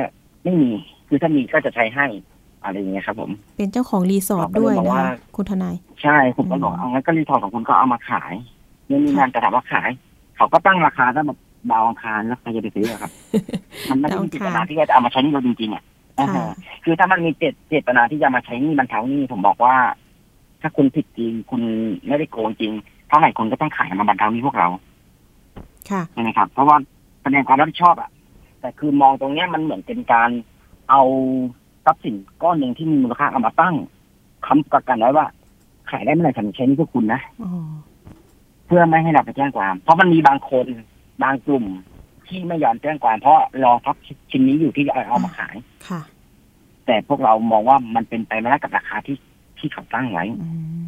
ไม่มี คือถ้ามีก็จะใช้ให้ อะไรอย่างเงี้ยครับ ผม เป็นเจ้าของรีสอร์ทด้วยเขาก็เลยบอกนะว่าคะคุณทนาย ใช่ผมก็บอกอืมเอางั้นก็รีสอร์ทของคุณก็เอามาขายนี่นี่นั่นแต่ถามว่าขาย เขาก็ตั้งราคาตั้งแบบดาวอังคารแล้วใครจะไปซื้ออะครับ มันไม่ได้มีเจตนาที่จะเอามาใช้หนี้เราจริงๆอะค่ะอ่าคือถ้ามันมีเจตเจตนาที่จะมาใช้หนี่บรรเทาหนี้ผมบอกว่า ถ้าคุณผิดจริงคุณไม่ได้โกงจริงเท่าไหร่คุณก็ต้องขายมาบรรเทาหนี้พวกเรา ค่ะใช่ไหมครับ เพราะว่าแสดงความรับผิดชอบอะแต่คือมองตรงเนี้ยมันเหมือนเป็นการเอา ทรัพย์สินก้อนหนึ่งที่มีมูลค่าเอามาตั้งค้ำประกันไว้ว่า ขายได้เมื่อไหร่ฉันใช้หนี่พวกคุณนะอ๋อเพื่อไม่ให้เราไปแจ้งความ เพราะมันมีบางคนบางกลุ่มที่ไม่ยอมแจ้งความเพราะรอทรัพย์ชิ้นนี้อยู่ที่จะเอามาขายค่ะ แต่พวกเรามองว่ามันเป็นไปไม่ได้กับราคาที่ที่เขาตั้งไว้อืม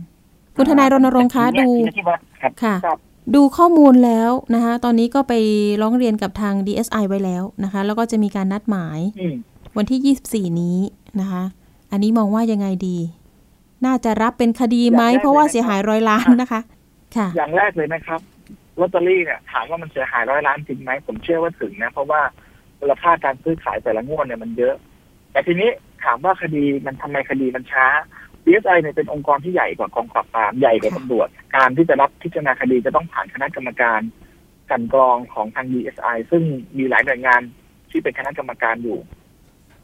คุณทนายรณรงค์คะแต่ดูทีเนี้ยที่ว่าครับค่ะครับดูข้อมูลแล้วนะคะ ตอนนี้ก็ไปร้องเรียนกับทาง DSI ไว้แล้วนะคะ แล้วก็จะมีการนัดหมายอืม วันที่ 24 นี้นะคะ อันนี้มองว่ายังไงดี น่าจะรับเป็นคดีไหมเพราะว่าเสียหายร้อยล้านนะคะ ค่ะ อย่างแรกเลยนะครับลอตเตอรี่เนี่ยถามว่ามันเสียหายร้อยล้านจริงไหมผมเชื่อว่าถึงนะเพราะว่ามูลค่าการซื้อขายแต่ละงวดเนี่ยมันเยอะ แต่ทีนี้ถามว่าคดีมันทำไมคดีมันช้า DSI เนี่ยเป็นองค์กรที่ใหญ่กว่ากองปราบปรามใหญ่กว่าค่ะตำรวจ การที่จะรับพิจารณาคดีจะต้องผ่านคณะกรรมการกลันกรองของทาง DSI ซึ่งมีหลายหน่วยงานที่เป็นคณะกรรมการอยู่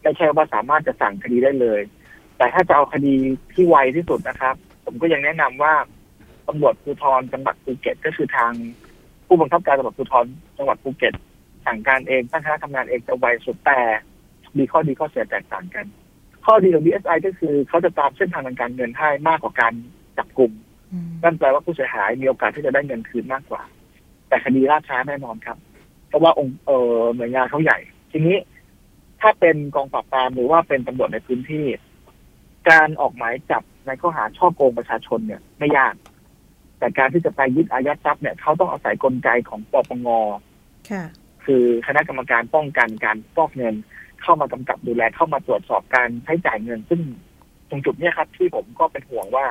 ไม่ใช่ว่าสามารถจะสั่งคดีได้เลย แต่ถ้าจะเอาคดีที่ไวที่สุดนะครับ ผมก็ยังแนะนำว่าตำรวจภูธรจังหวัดภูเก็ต ก็คือทางผู้บังคับการตำรวจภูธรจังหวัดภูเก็ต สั่งการเองตั้งคณะทำงานเองจะไวสุดแต่มีข้อดีข้อเสียแตกต่างกัน ข้อดีของ DSI ก็คือเขาจะตามเส้นทางทางการเงินให้มากกว่าการจับกลุ่มอืมนั่นแปลว่าผู้เสียหายมีโอกาสที่จะได้เงินคืนมากกว่า แต่คดีล่าช้าแน่นอนครับ เพราะว่าองค์เอ่อหน่วยงานเขาใหญ่ ทีนี้ ถ้าเป็นกองปราบปรามหรือว่าเป็นตำรวจในพื้นที่ การออกหมายจับในข้อหาช่อโกงประชาชนเนี่ย ไม่ยาก แต่การที่จะไปยึดอายัดทรัพย์เนี่ยเขาต้องอาศัยกลไกของปปงค่ะคือคณะกรรมการป้องกันการฟอกเงิน เข้ามากำกับดูแลเข้ามาตรวจสอบการใช้จ่ายเงิน ซึ่งตรงจุดเนี้ยครับ ที่ผมก็เป็นห่วงว่า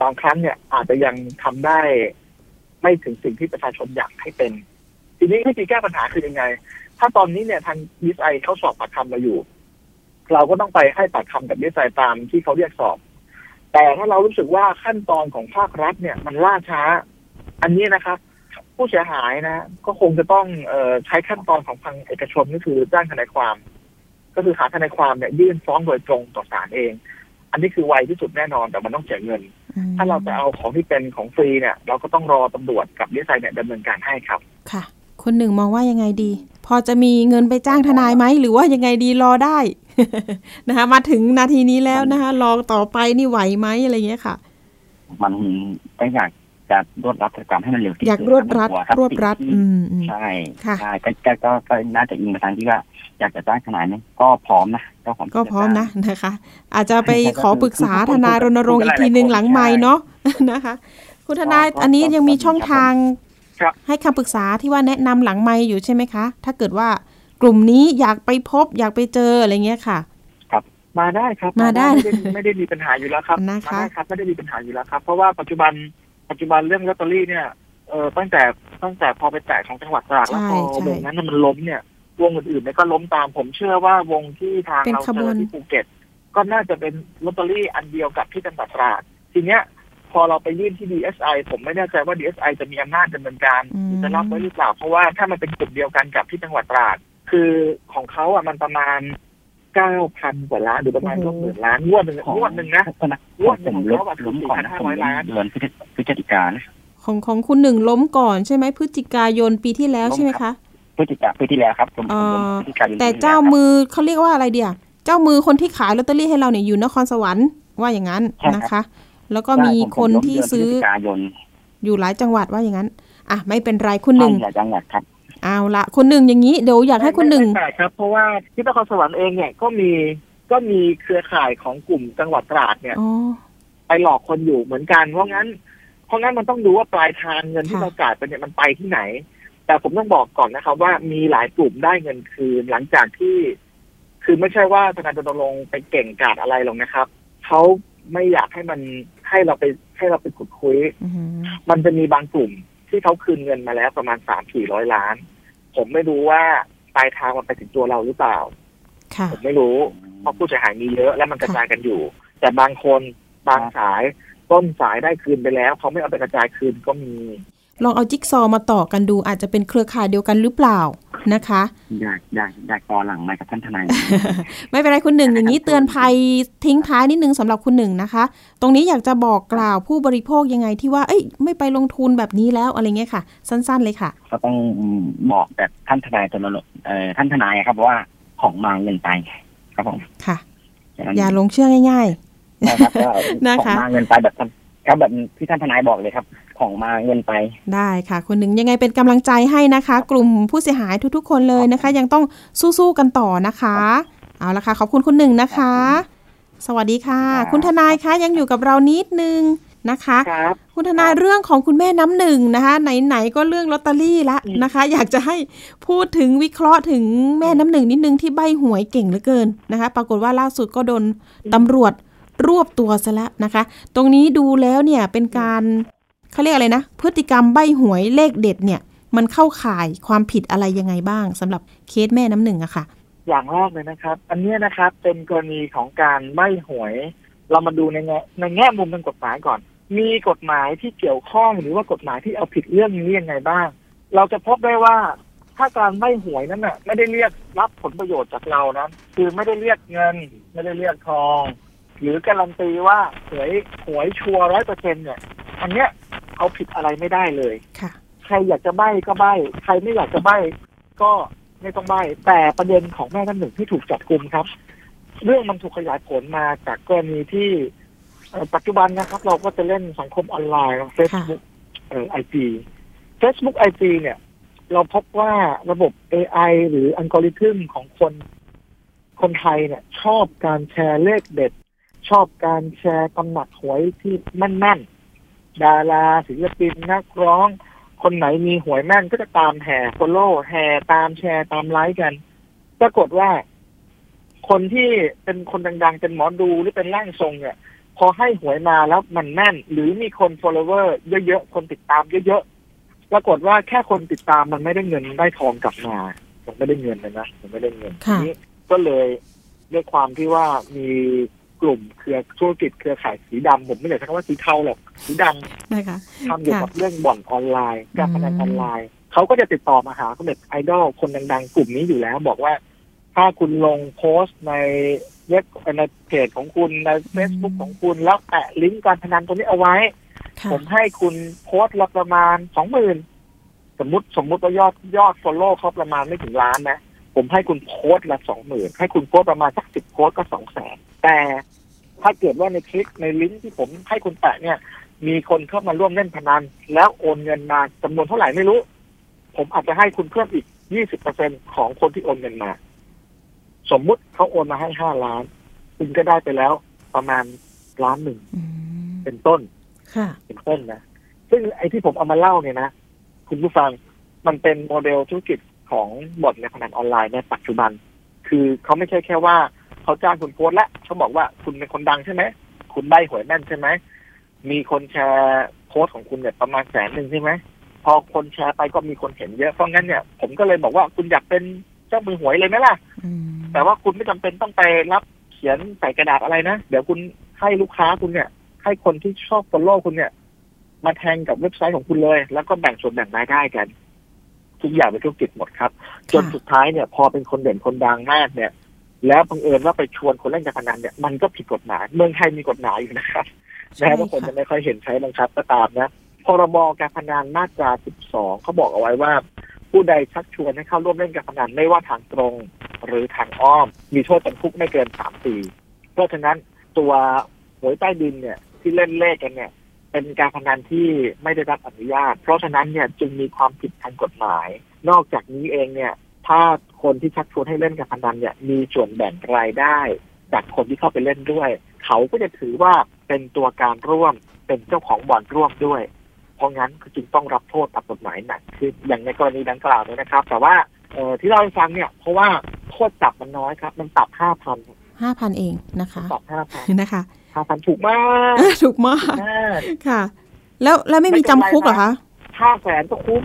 บางครั้งเนี่ย อาจจะยังทำได้ ไม่ถึงสิ่งที่ประชาชนอยากให้เป็น ทีนี้วิธีแก้ปัญหาคือยังไง ถ้าตอนนี้เนี่ยทางดีไอเขาสอบปากคำเราอยู่ เราก็ต้องไปให้ปากคำกับดีไอตามที่เขาเรียกสอบ แต่ถ้าเรารู้สึกว่าขั้นตอนของภาครัฐเนี่ย มันล่าช้า อันนี้นะครับ ผู้เสียหายนะ ก็คงจะต้องเออใช้ขั้นตอนของทางเอกชนก็คือจ้างทนายความ ก็คือหาทนายความเนี่ยยื่นฟ้องโดยตรงต่อศาลเอง อันนี้คือไวที่สุดแน่นอนแต่มันต้องเสียเงินอืมถ้าเราจะเอาของที่เป็นของฟรีเนี่ย เราก็ต้องรอตำรวจกับดีไซน์เนี่ยดำเนินการให้ครับค่ะ คนหนึ่งมองว่ายังไงดี พอจะมีเงินไปจ้างทนายไหม หรือว่ายังไงดีรอได้นะคะมาถึงนาทีนี้แล้วนะคะรอต่อไปนี่ไหวไหมอะไรเงี้ยค่ะ มันก็อยากจะรวดรัดกิจกรรมให้มันเร็วที่สุดอยากรวดรัดกลัทพรวดรัดสินอืที่มอืมใช่ค่ะใช่ก็ก็ก็ก็น่าจะอิงมาทางที่ว่าอยากจะจ้างทนายนี่ก็พร้อมนะก็พร้อมก็ที่จพร้อมนะจ้างนะคะ อาจจะไปใช่ขอปรึกษาทนายรณรงค์อีกทีหนึ่งหลังไม่เนาะนะคะ คุณทนายก็อันนี้ยังมีช่องทางครับ ให้คำปรึกษาที่ว่าแนะนำหลังไม่อยู่ใช่ไหมคะ ถ้าเกิดว่ากลุ่มนี้อยากไปพบอยากไปเจออะไรเงี้ยค่ะมาได้ครับมาได้ไม่ได้ไม่ได้มีปัญหาอยู่แล้วครับนะคะมาได้ครับไม่ได้มีปัญหาอยู่แล้วครับ เพราะว่าปัจจุบันปัจจุบันเรื่องลอตเตอรี่เนี่ยเออตั้งแต่ตั้งแต่พอไปแตะของจังหวัดตราดแล้วใช่พอใช่วงนั้นมันล้มเนี่ยวงอื่นๆเนี่ยก็ล้มตามผมเชื่อว่าวงที่ทางเป็นเราขบเจวอนที่ภูเก็ต ก็น่าจะเป็นลอตเตอรี่อันเดียวกับที่จังหวัดตราดทีเนี้ย พอเราไปยื่นที่ DSI ผมไม่แน่ใจว่า DSI จะมีอำนาจดำเนินการอืมจะรับไว้หรือเปล่า เพราะว่าถ้ามันเป็นกลุ่มเดียวกันกับที่จังหวัดตราด คือของเขาอะมันประมาณเก้าพันกว่าล้านหรือประมาณโอ้ก็โหหมื่นล้านงวดหนึ่งงวดหนึ่งนะก็นะงวดหนึ่ผงมของลเขาบอะล้มก่อนนะผม4,500ล้านเดือนพฤศพฤศจิกานะของของคุณหนึ่งล้มก่อนใช่ไหมพฤศจิกายนปีที่แล้วล้มใช่ไหมครัคะบพฤศจิกาปีที่แล้วครับผมเอ่ผมอพฤศจิกายนแต่ปีที่เจ้าแล้วครับมือเขาเรียกว่าอะไรเดียวเจ้ามือคนที่ขายลอตเตอรี่ให้เราเนี่ยอยู่นครสวรรค์ว่าอย่างนั้นใช่ครับนะคะ แล้วก็ใช่มีผมคนผมล้มที่เดืนซื้อพฤศจิกายนอยู่หลายจังหวัดว่าอย่างนั้น อะไม่เป็นไรคุณหนึ่งใช่จังหวัดครับเอาละคุณหนึ่งอย่างนี้เดี๋ยวอยากให้คุณหนึ่งไม่แปลกครับ เพราะว่าที่นครสวรรค์เองเนี่ยก็มีก็มีเครือข่ายของกลุ่มจังหวัดตราดเนี่ยอ๋อไปหลอกคนอยู่เหมือนกัน เพราะงั้น เพราะงั้นมันต้องดูว่าปลายทางเงินที่ค่ะเราจ่ายไปเนี่ยมันไปที่ไหน แต่ผมต้องบอกก่อนนะครับ ว่ามีหลายกลุ่มได้เงินคืนหลังจากที่ คือไม่ใช่ว่าธนาคารรณรงค์ไปเก่งกาจอะไรหรอกนะครับเขาไม่อยากให้มัน ให้เราไปให้เราไปขุดคุยอืมมันจะมีบางกลุ่มที่เขาคืนเงินมาแล้วประมาณสามสี่ร้อยล้าน ผมไม่รู้ว่าปลายทางมันไปถึงตัวเราหรือเปล่าค่ะผมไม่รู้ เพราะผู้เสียหายมีเยอะและมันกระจายกันอยู่ แต่บางคนบางสายต้นสายได้คืนไปแล้วเขาไม่เอาไปกระจายคืนก็มี ลองเอาจิ๊กซอว์มาต่อกันดูอาจจะเป็นเครือข่ายเดียวกันหรือเปล่านะคะอยากอยากอยากต่อหลังไหมกับท่านทนายไม่เป็นไรคุณหนึ่งอย่างนี้เตือนภัยทิ้งท้ายนิดนึงสำหรับคุณหนึ่งนะคะ ตรงนี้อยากจะบอกกล่าวผู้บริโภคยังไงที่ว่าเอ้ยไม่ไปลงทุนแบบนี้แล้วอะไรเงี้ยค่ะ สั้น ๆเลยค่ะ ก็ต้องบอกแบบท่านทนายตนรเอ่อท่านทนายครับว่าของมาเงินไปครับผมค่ะฉะนั้นอย่าลงเชื่อง่ายนะครับก็นะคะของมาเงินไปแบบท่านครับแบบที่ท่านทนายบอกเลยครับ ของมาเงินไปๆได้ค่ะคุณหนึ่งยังไงเป็นกำลังใจให้นะคะ กลุ่มผู้เสียหายทุกๆ คนเลยนะคะ ยังต้องสู้ๆกันต่อนะคะ เอาละค่ะขอบคุณคุณหนึ่งนะคะ สวัสดีค่ะครับคุณทนายคะยังอยู่กับเรานิดนึงนะคะครับคุณทนายเรื่องของคุณแม่น้ำหนึ่งนะคะ ไหนๆก็เรื่องลอตเตอรี่ละอืมนะคะ อยากจะให้พูดถึงวิเคราะห์ถึงแม่น้ำหนึ่งนิดนึงที่ใบหวยเก่งเหลือเกินนะคะ ปรากฏว่าล่าสุดก็โดนตำรวจรวบตัวซะแล้วนะคะ ตรงนี้ดูแล้วเนี่ยเป็นการ เขาเรียกอะไรนะ พฤติกรรมใบหวยเลขเด็ดเนี่ย มันเข้าข่ายความผิดอะไรยังไงบ้างสำหรับเคสแม่น้ำหนึ่งอะค่ะ อย่างแรกเลยนะครับ อันเนี้ยนะครับเป็นกรณีของการไม่หวย เรามาดูในแง่ในแง่มุมทางกฎหมายก่อน มีกฎหมายที่เกี่ยวข้องหรือว่ากฎหมายที่เอาผิดเรื่องนี้ยังไงบ้าง เราจะพบได้ว่าถ้าการไม่หวยนั้นน่ะไม่ได้เรียกรับผลประโยชน์จากเรานะคือไม่ได้เรียกเงิน ไม่ได้เรียกทอง หรือการันตีว่าหวยหวยชัวร้อยเปอร์เซ็นเนี่ย อันเนี้ยเอาผิดอะไรไม่ได้เลยค่ะ ใครอยากจะใบ้ก็ใบ้ใครไม่อยากจะใบ้ก็ไม่ต้องใบ้แต่ประเด็นของแม่น้ำหนึ่งที่ถูกจับกลุ่มครับ เรื่องมันถูกขยายผลมาจากกรณีที่เอ่อปัจจุบันนะครับ เราก็จะเล่นสังคมออนไลน์ Facebook เอ่อไอจี Facebook ไอจีเนี่ย เราพบว่าระบบ AI หรืออัลกอริทึมของคนคนไทยเนี่ย ชอบการแชร์เลขเด็ด ชอบการแชร์ตำหนักหวยที่แม่นๆ ดาราศิลปินนักร้อง คนไหนมีหวยแม่นก็จะตามแห่ฟอลโล่แห่ตามแชร์ตามไลค์กัน ปรากฏว่า คนที่เป็นคนดังๆ เป็นหมอดูหรือเป็นร่างทรงเนี่ยพอให้หวยมาแล้วมันแม่น หรือมีคน follower เยอะๆ คนติดตามเยอะๆ ปรากฏว่าแค่คนติดตามมันไม่ได้เงินได้ทองกลับมามันไม่ได้เงินเลยนะมันไม่ได้เงินค่ะทีนี้ก็เลยด้วยความที่ว่ามี กลุ่มเครือธุรกิจเครือข่ายสีดำผมไม่อยากใช้คำว่าสีเทาหรอกสีดำนะคะทำเกี่ยวกับเรื่องบ่อนออนไลน์การพนันออนไลน์เขาก็จะติดต่อมาหาเน็ตไอดอลคนดังๆ กลุ่มนี้อยู่แล้ว บอกว่า ถ้าคุณลงโพสต์ในเว็บในเพจของคุณใน Facebook ของคุณแล้วแปะลิงก์การพนันตัวนี้เอาไว้ค่ะผมให้คุณโพสต์ละประมาณสองหมื่นสมมติสมมุติว่ายอดยอด follow เขาประมาณไม่ถึงล้านนะ ผมให้คุณโพสต์ละสองหมื่นให้คุณโพสต์ประมาณสักสิบโพสต์ก็สองแสนแต่ถ้าเกิดว่าในคลิกในลิงก์ที่ผมให้คุณแปะเนี่ย มีคนเข้ามาร่วมเล่นพนัน แล้วโอนเงินมาจำนวนเท่าไหร่ไม่รู้ ผมอาจจะให้คุณเพิ่มอีกยี่สิบเปอร์เซ็นของคนที่โอนเงินมา สมมุติเขาโอนมาให้ห้าล้าน คุณก็ได้ไปแล้วประมาณล้านหนึ่งอืมเป็นต้นค่ะเป็นต้นนะ ซึ่งไอ้ที่ผมเอามาเล่าเนี่ยนะ คุณผู้ฟังมันเป็นโมเดลธุรกิจ ของบ่อนในพนันออนไลน์ในปัจจุบัน คือเขาไม่ใช่แค่ว่าเขาจ้างคุณโพสต์และเขาบอกว่าคุณเป็นคนดังใช่ไหมคุณใบหวยแม่นใช่ไหมมีคนแชร์โพสต์ของคุณเนี่ยประมาณแสนหนึ่งใช่ไหมพอคนแชร์ไปก็มีคนเห็นเยอะเพราะงั้นเนี่ยผมก็เลยบอกว่าคุณอยากเป็นเจ้ามือหวยเลยไหมล่ะอืมแต่ว่าคุณไม่จำเป็นต้องไปรับเขียนใส่กระดาษอะไรนะ เดี๋ยวคุณให้ลูกค้าคุณเนี่ย ให้คนที่ชอบ follow คุณเนี่ย มาแทงกับเว็บไซต์ของคุณเลย แล้วก็แบ่งส่วนแบ่งรายได้กัน ทุกอย่างเป็นธุรกิจหมดครับ จนสุดท้ายเนี่ยพอเป็นคนเด่นคนดังมากเนี่ย แล้วบังเอิญว่าไปชวนคนเล่นการพนันเนี่ยมันก็ผิดกฎหมายเมืองไทยมีกฎหมายอยู่นะครับใช่แม้ว่าคนค่ะจะไม่ค่อยเห็นใช้บังคับก็ตามนะพรบการพนันมาตรา 12 เขาบอกเอาไว้ว่า ผู้ใดชักชวนให้เข้าร่วมเล่นการพนันไม่ว่าทางตรงหรือทางอ้อม มีโทษจำคุกไม่เกินสามปี เพราะฉะนั้นตัวหวยใต้ดินเนี่ยที่เล่นเลขกันเนี่ย เป็นการพนันที่ไม่ได้รับอนุญาต เพราะฉะนั้นเนี่ยจึงมีความผิดทางกฎหมาย นอกจากนี้เองเนี่ย ถ้าคนที่ชักชวนให้เล่นการพนันเนี่ยมีส่วนแบ่งรายได้ จากคนที่เข้าไปเล่นด้วย เขาก็จะถือว่าเป็นตัวการร่วมเป็นเจ้าของบ่อนร่วมด้วย เพราะงั้นก็จึงต้องรับโทษตามกฎหมายหนักขึ้นอย่างในกรณีดังกล่าวเนี่ยนะครับ แต่ว่าเอ่อที่เราให้ฟังเนี่ยเพราะว่าโทษจับมันน้อยครับ มันปรับห้าพันห้าพันเองนะคะปรับห้าพันนะคะ ห้าพันถูกมาก ถูกมากมาก ค่ะ แล้วแล้วไม่มีจำคุกเหรอคะห้าแสนก็คุ้ม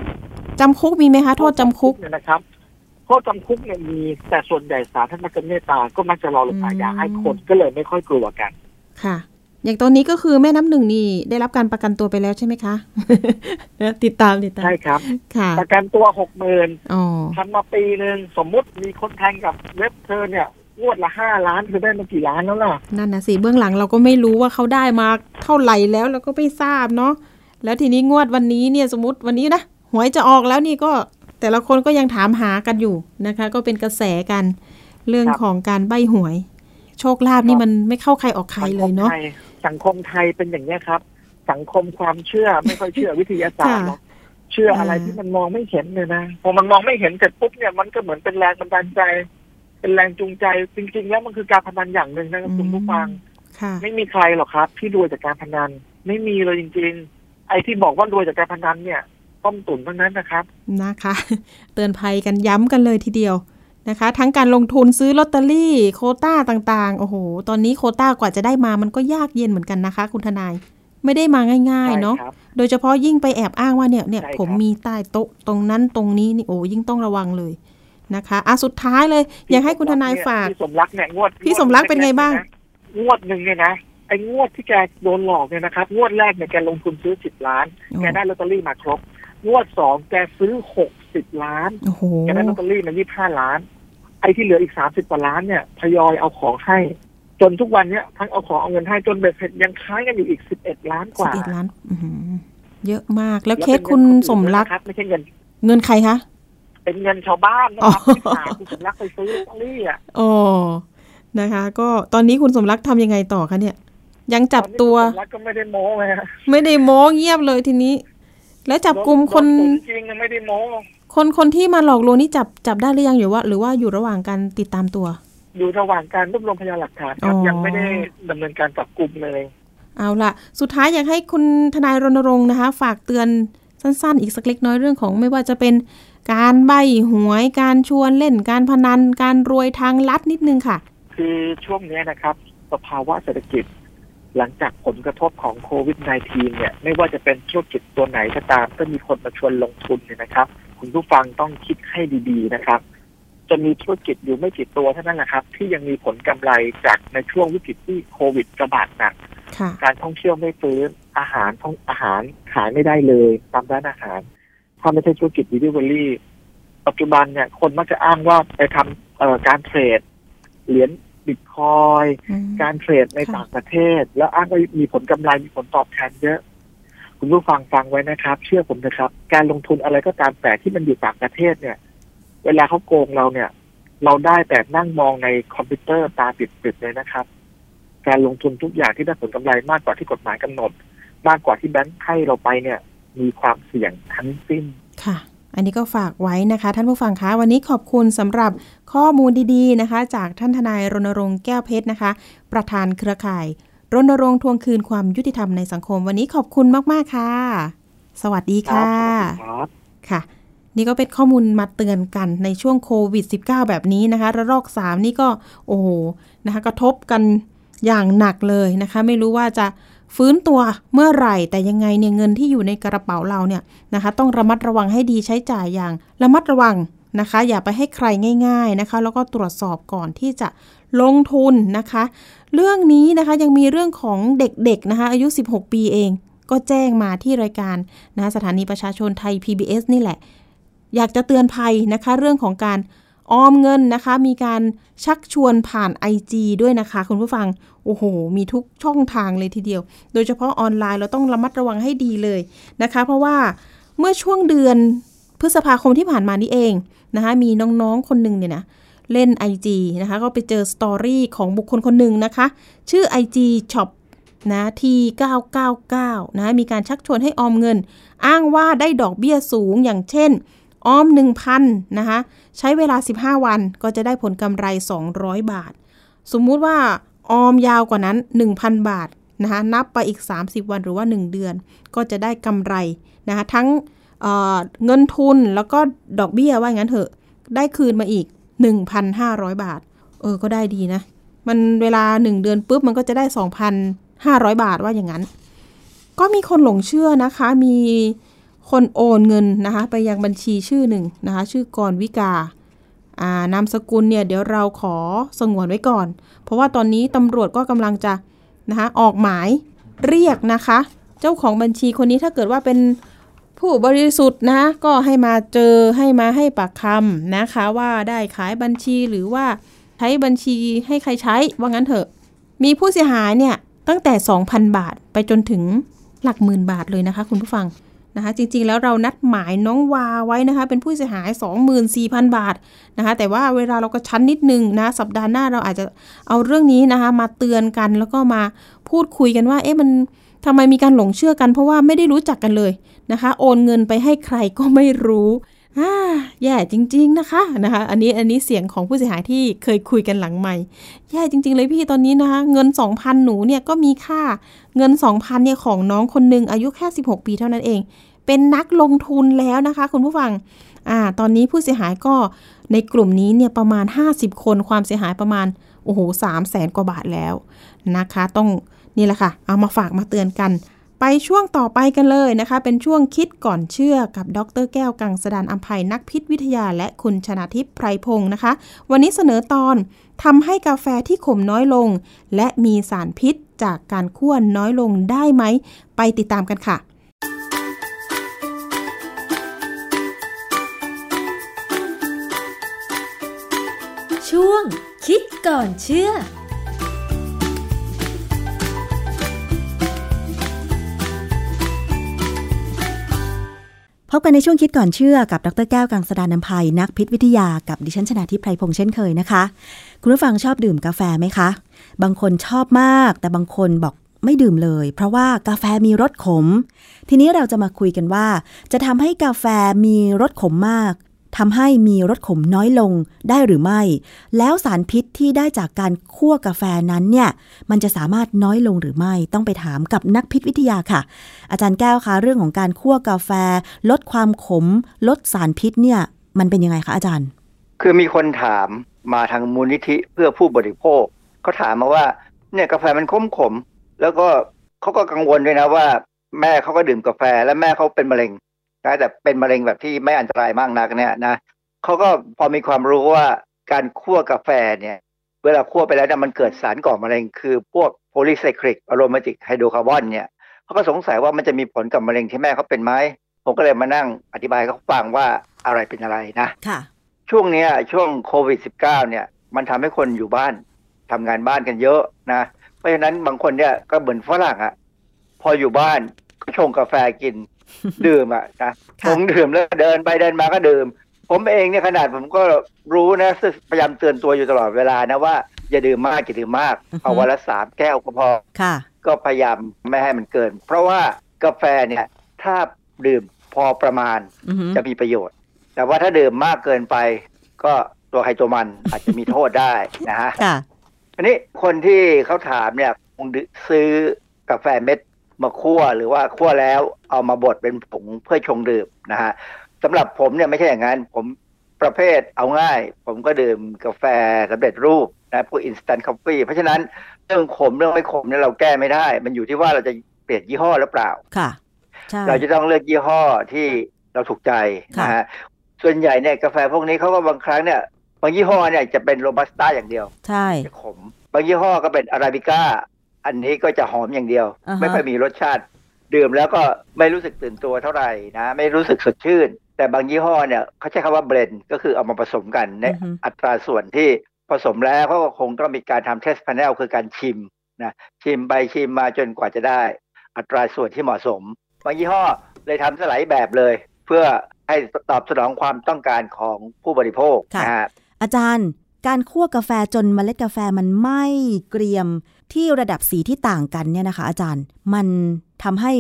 จำคุกมีไหมคะโทษจำคุกเนี่ยนะครับโทษจำคุกเนี่ยมี แต่ส่วนใหญ่ศาลท่านมักจะเมตตาก็มักจะรอลงอาญาอืมให้คนก็เลยไม่ค่อยกลัวกัน ค่ะ อย่างตอนนี้ก็คือแม่น้ำหนึ่งนี่ได้รับการประกันตัวไปแล้วใช่ไหมคะ ติดตามติดตามใช่ครับ ค่ะ ประกันตัวหกหมื่นอ๋อทำมาปีหนึ่งสมมุติมีคนแทงกับเว็บเธอเนี่ย งวดละห้าล้านเธอได้มากี่ล้านแล้วล่ะ นั่นนะสิเบื้องหลังเราก็ไม่รู้ว่าเขาได้มาเท่าไหร่แล้วเราก็ไม่ทราบเนาะแล้วทีนี้งวดวันนี้เนี่ยสมมติวันนี้นะหวยจะออกแล้วนี่ก็แต่ละคนก็ยังถามหากันอยู่นะคะ ก็เป็นกระแสกันเรื่องครับของการใบหวย โชคลาภนี่มันไม่เข้าใครออกใครเลยเนาะสังคมไทยเป็นอย่างนี้ยครับ สังคมความเชื่อไม่ค่อยเชื่อวิทยาศาสตร์ค่ะหรอกเชื่ออะไรอ่าที่มันมองไม่เห็นเลยนะพอมันมองไม่เห็นเสร็จปุ๊บเนี่ยมันก็เหมือนเป็นแรงบันดาลใจ เป็นแรงจูงใจจริง ๆ แล้วมันคือการพนันอย่างหนึ่งนะครับคุณผู้ฟังค่ะไม่มีใครหรอกครับ ที่รวยจากการพนัน ไม่มีเลยจริง ๆ ไอ้ที่บอกว่ารวยจากการพนันเนี่ยต้มตุ๋นทั้งนั้นนะครับนะคะ เตือนภัยกันย้ำกันเลยทีเดียวนะคะ ทั้งการลงทุนซื้อลอตเตอรี่ โควต้าต่างๆ โอ้โห ตอนนี้โควต้ากว่าจะได้มามันก็ยากเย็นเหมือนกันนะคะ คุณทนายไม่ได้มาง่ายๆ เนาะใช่ครับโดยเฉพาะยิ่งไปแอบอ้างว่าเนี่ยเนี่ยใช่ครับผมมีใต้โต๊ะตรงนั้นตรงนี้นี่โอ้ยิ่งต้องระวังเลย นะคะอะสุดท้ายเลย อยากให้คุณทนายฝากพี่สมรักเนี่ยงวดพี่สมรักเป็นไงบ้าง งวดหนึ่งเนี่ยนะไอ้งวดที่แกโดนหลอกเนี่ยนะครับ งวดแรกเนี่ยแกลงทุนซื้อสิบล้าน แกได้ลอตเตอรี่มาครบ งวดสองแกซื้อหกสิบล้านโอ้โหแกได้ลอตเตอรี่มายี่ห้าล้าน ไอ้ที่เหลืออีกสามสิบกว่าล้านเนี่ยทยอยเอาของให้ จนทุกวันเนี้ยทั้งเอาของเอาเงินให้จนเบ็ดเสร็จยังค้างกันอยู่อีกสิบเอ็ดล้านกสิบว่าเอ็ดล้านอื้อหือเยอะมากแล้วเคป็สนคุณเงินนสมรักอื่นนะครับไม่ใช่เงินเงินใครคะ เป็นเงินชาวบ้านนะครับอ๋อที่ฝากคุณสมรักไปซื้อลอตเตอรี่อะอ๋อนะคะ ก็ตอนนี้คุณสมรักทำยังไงต่อคะเนี่ย ยังจับตัวตอนนี้คุณสมรักก็ไม่ได้โม้เลยฮะไม่ได้โม้เงียบเลยทีนี้ แล้วจับกลุ่มคนโดนจริงๆไม่ได้โม้คนคนที่มาหลอกลวงนี่จับจับได้หรือยังอยู่ว่า หรือว่าอยู่ระหว่างการติดตามตัว อยู่ระหว่างการรวบรวมพยานหลักฐานครับอ๋อยังไม่ได้ดำเนินการจับกลุ่มเลยเอาล่ะสุดท้ายอยากให้คุณทนายรณรงค์นะคะ ฝากเตือนสั้นๆ อีกสักเล็กน้อยเรื่องของไม่ว่าจะเป็น การใบหวย การชวนเล่นการพนัน การรวยทางลัดนิดนึงค่ะ คือช่วงเนี้ยนะครับ สภาวะเศรษฐกิจ หลังจากผลกระทบของโควิด -19 เนี่ย ไม่ว่าจะเป็นธุรกิจตัวไหนก็ตาม ก็มีคนมาชวนลงทุนเนี่ยนะครับ คุณผู้ฟังต้องคิดให้ดีๆนะครับ จะมีธุรกิจอยู่ไม่กี่ตัวเท่านั้นแหละครับ ที่ยังมีผลกำไรจากในช่วงวิกฤตที่โควิดระบาดหนักค่ะการท่องเที่ยวไม่ฟื้นอาหารท่องอาหารขายไม่ได้เลยตามร้านอาหาร ถ้าไม่ใช่ธุรกิจดิลิเวอรี่ปัจจุบันเนี่ย คนมักจะอ้างว่าไปทำเอ่อการ trade เหรียญบิตคอยน์อืมการ trade ในค่ะต่างประเทศ แล้วอ้างว่ามีผลกำไรมีผลตอบแทนเยอะคุณผู้ฟังฟังไว้นะครับ เชื่อผมนะครับ การลงทุนอะไรก็ตามแต่ที่มันอยู่ต่างประเทศเนี่ย เวลาเขาโกงเราเนี่ย เราได้แต่นั่งมองในคอมพิวเตอร์ตาปริบๆเลยนะครับ การลงทุนทุกอย่างที่ได้ผลกำไรมากกว่าที่กฎหมายกำหนด มากกว่าที่แบงค์ให้เราไปเนี่ย มีความเสี่ยงทั้งสิ้นค่ะ อันนี้ก็ฝากไว้นะคะ ท่านผู้ฟังคะวันนี้ขอบคุณสำหรับข้อมูลดีๆนะคะ จากท่านทนายรณรงค์แก้วเพชรนะคะ ประธานเครือข่ายรณรงค์ทวงคืนความยุติธรรมในสังคม วันนี้ขอบคุณมากๆค่ะ สวัสดีครัค่ะบสวัสดีครับค่ะ นี่ก็เป็นข้อมูลมาเตือนกันในช่วงโควิด -19 แบบนี้นะคะ ระลอก 3 นี่ก็โอ้โหนะคะกระทบกันอย่างหนักเลยนะคะ ไม่รู้ว่าจะ ฟื้นตัวเมื่อไหร่ แต่ยังไงเนี่ยเงินที่อยู่ในกระเป๋าเราเนี่ยนะคะ ต้องระมัดระวังให้ดีใช้จ่ายอย่างระมัดระวังนะคะ อย่าไปให้ใครง่าย ๆนะคะ แล้วก็ตรวจสอบก่อนที่จะลงทุนนะคะ เรื่องนี้นะคะยังมีเรื่องของเด็กๆนะคะ อายุ 16 ปีเอง ก็แจ้งมาที่รายการนะสถานีประชาชนไทย PBS นี่แหละ อยากจะเตือนภัยนะคะ เรื่องของการ ออมเงินนะคะ มีการชักชวนผ่าน IG ด้วยนะคะ คุณผู้ฟัง โอ้โห มีทุกช่องทางเลยทีเดียว โดยเฉพาะออนไลน์เราต้องระมัดระวังให้ดีเลยนะคะ เพราะว่าเมื่อช่วงเดือนพฤษภาคมที่ผ่านมานี่เองนะคะ มีน้องๆคนหนึ่งเนี่ยนะเล่น IG นะคะ ก็ไปเจอสตอรี่ของบุคคลคนหนึ่งนะคะ ชื่อ IG Shop นะที่999 นะ มีการชักชวนให้ออมเงิน อ้างว่าได้ดอกเบี้ยสูงอย่างเช่น ออม 1,000นะคะใช้เวลา 15 วันก็จะได้ผลกำไร 200 บาท สมมุติว่าออมยาวกว่านั้น 1,000 บาทนะคะนับไปอีก 30 วันหรือว่า 1 เดือน ก็จะได้กำไรนะคะทั้งเเงินทุนแล้วก็ดอกเบี้ยว่าอย่างนั้นเถอะได้คืนมาอีก 1,500 บาท เออก็ได้ดีนะ มันเวลาหนึ่งเดือนปุ๊บมันก็จะได้สองพันห้าร้อยบาทว่าอย่างนั้น ก็มีคนหลงเชื่อนะคะมี คนโอนเงินนะคะไปยังบัญชีชื่อหนึ่งนะคะชื่อกรวิกาอ่านามสกุลเนี่ยเดี๋ยวเราขอสงวนไว้ก่อน เพราะว่าตอนนี้ตำรวจก็กำลังจะนะคะออกหมายเรียกนะคะ เจ้าของบัญชีคนนี้ถ้าเกิดว่าเป็นผู้บริสุทธิ์นะก็ให้มาเจอให้มาให้ปากคำนะคะว่าได้ขายบัญชีหรือว่าใช้บัญชีให้ใครใช้ว่างั้นเถอะ มีผู้เสียหายเนี่ยตั้งแต่ 2,000 บาทไปจนถึงหลักหมื่นบาทเลยนะคะคุณผู้ฟัง นะคะจริงๆ แล้วเรานัดหมายน้องวาไว้นะคะ เป็นผู้เสียหาย 24,000 บาทนะคะ แต่ว่าเวลาเราก็ชั้นนิดนึงนะสัปดาห์หน้าเราอาจจะเอาเรื่องนี้นะคะ มาเตือนกันแล้วก็มาพูดคุยกันว่า เอ๊ะมันทำไมมีการหลงเชื่อกันเพราะว่าไม่ได้รู้จักกันเลยนะคะ โอนเงินไปให้ใครก็ไม่รู้ แย่จริง ๆนะคะนะคะ อันนี้อันนี้เสียงของผู้เสียหายที่เคยคุยกันหลังใหม่ แย่จริง ๆ เลยพี่ตอนนี้นะคะเงิน 2,000 หนูเนี่ยก็มีค่าเงิน 2,000เนี่ยของน้องคนหนึ่งอายุแค่ 16 ปีเท่านั้นเอง เป็นนักลงทุนแล้วนะคะ คุณผู้ฟังอ่าตอนนี้ผู้เสียหายก็ในกลุ่มนี้เนี่ยประมาณ 50 คนความเสียหายประมาณโอ้โหสามแสนกว่าบาทแล้วนะคะ ต้องนี่แหละค่ะ เอามาฝากมาเตือนกัน ไปช่วงต่อไปกันเลยนะคะ เป็นช่วงคิดก่อนเชื่อกับดรแก้วกังสดานอัมภัยนักพิษวิทยา และคุณชนาทิพย์ไพรพงศ์นะคะ วันนี้เสนอตอนทำให้กาแฟที่ขมน้อยลง และมีสารพิษจากการคั่วน้อยลงได้ไหม ไปติดตามกันค่ะ ช่วงคิดก่อนเชื่อ พบกันในช่วงคิดก่อนเชื่อกับดรแก้วกังสดานนภัยนักพิษวิทยากับดิฉันชนาทิพไพรพงษ์เช่นเคยนะคะ คุณผู้ฟังชอบดื่มกาแฟไหมคะ บางคนชอบมาก แต่บางคนบอกไม่ดื่มเลย เพราะว่ากาแฟมีรสขม ทีนี้เราจะมาคุยกันว่า จะทำให้กาแฟมีรสขมมาก ทำให้มีรสขมน้อยลงได้หรือไม่ แล้วสารพิษที่ได้จากการคั่วกาแฟนั้นเนี่ยมันจะสามารถน้อยลงหรือไม่ต้องไปถามกับนักพิษวิทยาค่ะ อาจารย์แก้วคะเรื่องของการคั่วกาแฟ ลดความขม ลดสารพิษเนี่ยมันเป็นยังไงคะอาจารย์ คือมีคนถามมาทางมูลนิธิเพื่อผู้บริโภคเขาถามมาว่าเนี่ยกาแฟมันขมขมแล้วก็เขาก็กังวลด้วยนะว่า แม่เขาก็ดื่มกาแฟและแม่เขาเป็นมะเร็ง นะแต่เป็นมะเร็งแบบที่ไม่อันตรายมากนักเนี่ยนะเขาก็พอมีความรู้ว่าการคั่วกาแฟเนี่ย เวลาคั่วไปแล้วเนี่ยมันเกิดสารก่อมะเร็ง คือพวก polycyclic aromatic hydrocarbon เนี่ยเขาก็สงสัยว่ามันจะมีผลกับมะเร็งที่แม่เขาเป็นไหมผมก็เลยมานั่งอธิบายให้เขาฟังว่าอะไรเป็นอะไรนะค่ะช่วงเนี้ยช่วงโควิด -19 เนี่ย มันทำให้คนอยู่บ้านทำงานบ้านกันเยอะนะ เพราะฉะนั้นบางคนเนี่ยก็เหมือนฝรั่งอะพออยู่บ้านก็ชงกาแฟกิน ดื่มอะนะค่ะชงดื่มแล้วเดินไปเดินมาก็ดื่ม ผมเองเนี่ยขนาดผมก็รู้นะพยายามเตือนตัวอยู่ตลอดเวลานะว่าอย่าดื่มมากอย่าดื่มมากเอาวันละสามแก้วก็พอค่ะก็พยายามไม่ให้มันเกิน เพราะว่ากาแฟเนี่ยถ้าดื่มพอประมาณอือหือจะมีประโยชน์ แต่ว่าถ้าดื่มมากเกินไป ก็ตัวใครตัวมันอาจจะมีโทษได้นะฮะค่ะอันนี้คนที่เขาถามเนี่ยคงซื้อกาแฟเม็ด มาคั่วหรือว่าคั่วแล้วเอามาบดเป็นผงเพื่อชงดื่มนะฮะสำหรับผมเนี่ยไม่ใช่อย่างนั้น ผมประเภทเอาง่าย ผมก็ดื่มกาแฟสำเร็จรูปนะพวก instant coffee เพราะฉะนั้นเรื่องขมเรื่องไม่ขมเนี่ยเราแก้ไม่ได้ มันอยู่ที่ว่าเราจะเปลี่ยนยี่ห้อหรือเปล่าค่ะใช่เราจะต้องเลือกยี่ห้อที่เราถูกใจค่ะนะฮะส่วนใหญ่เนี่ยกาแฟพวกนี้เขาก็บางครั้งเนี่ยบางยี่ห้อเนี่ยจะเป็นโรบัสต้าอย่างเดียว ใช่จะขม บางยี่ห้อก็เป็นอาราบิก้า อันนี้ก็จะหอมอย่างเดียวอ่าฮะไม่ค่อยมีรสชาติ ดื่มแล้วก็ไม่รู้สึกตื่นตัวเท่าไหร่นะ ไม่รู้สึกสดชื่น แต่บางยี่ห้อเนี่ยเขาใช้คำว่าเบรนก็คือเอามาผสมกันในอัตราส่วนที่ผสมแล้วเขาก็คงต้องมีการทำเทส t พ a เนลคือการชิมนะชิมไปชิมมาจนกว่าจะได้ อัตราส่วนที่เหมาะสม บางยี่ห้อเลยทำสลายแบบเลย เพื่อให้ตอบสนองความต้องการของผู้บริโภคนะฮะอาจารย์การคั่วกาแฟจนเมล็ดกาแฟมันไหม้เกรียม ที่ระดับสีที่ต่างกันเนี่ยนะคะ อาจารย์ มันทำให้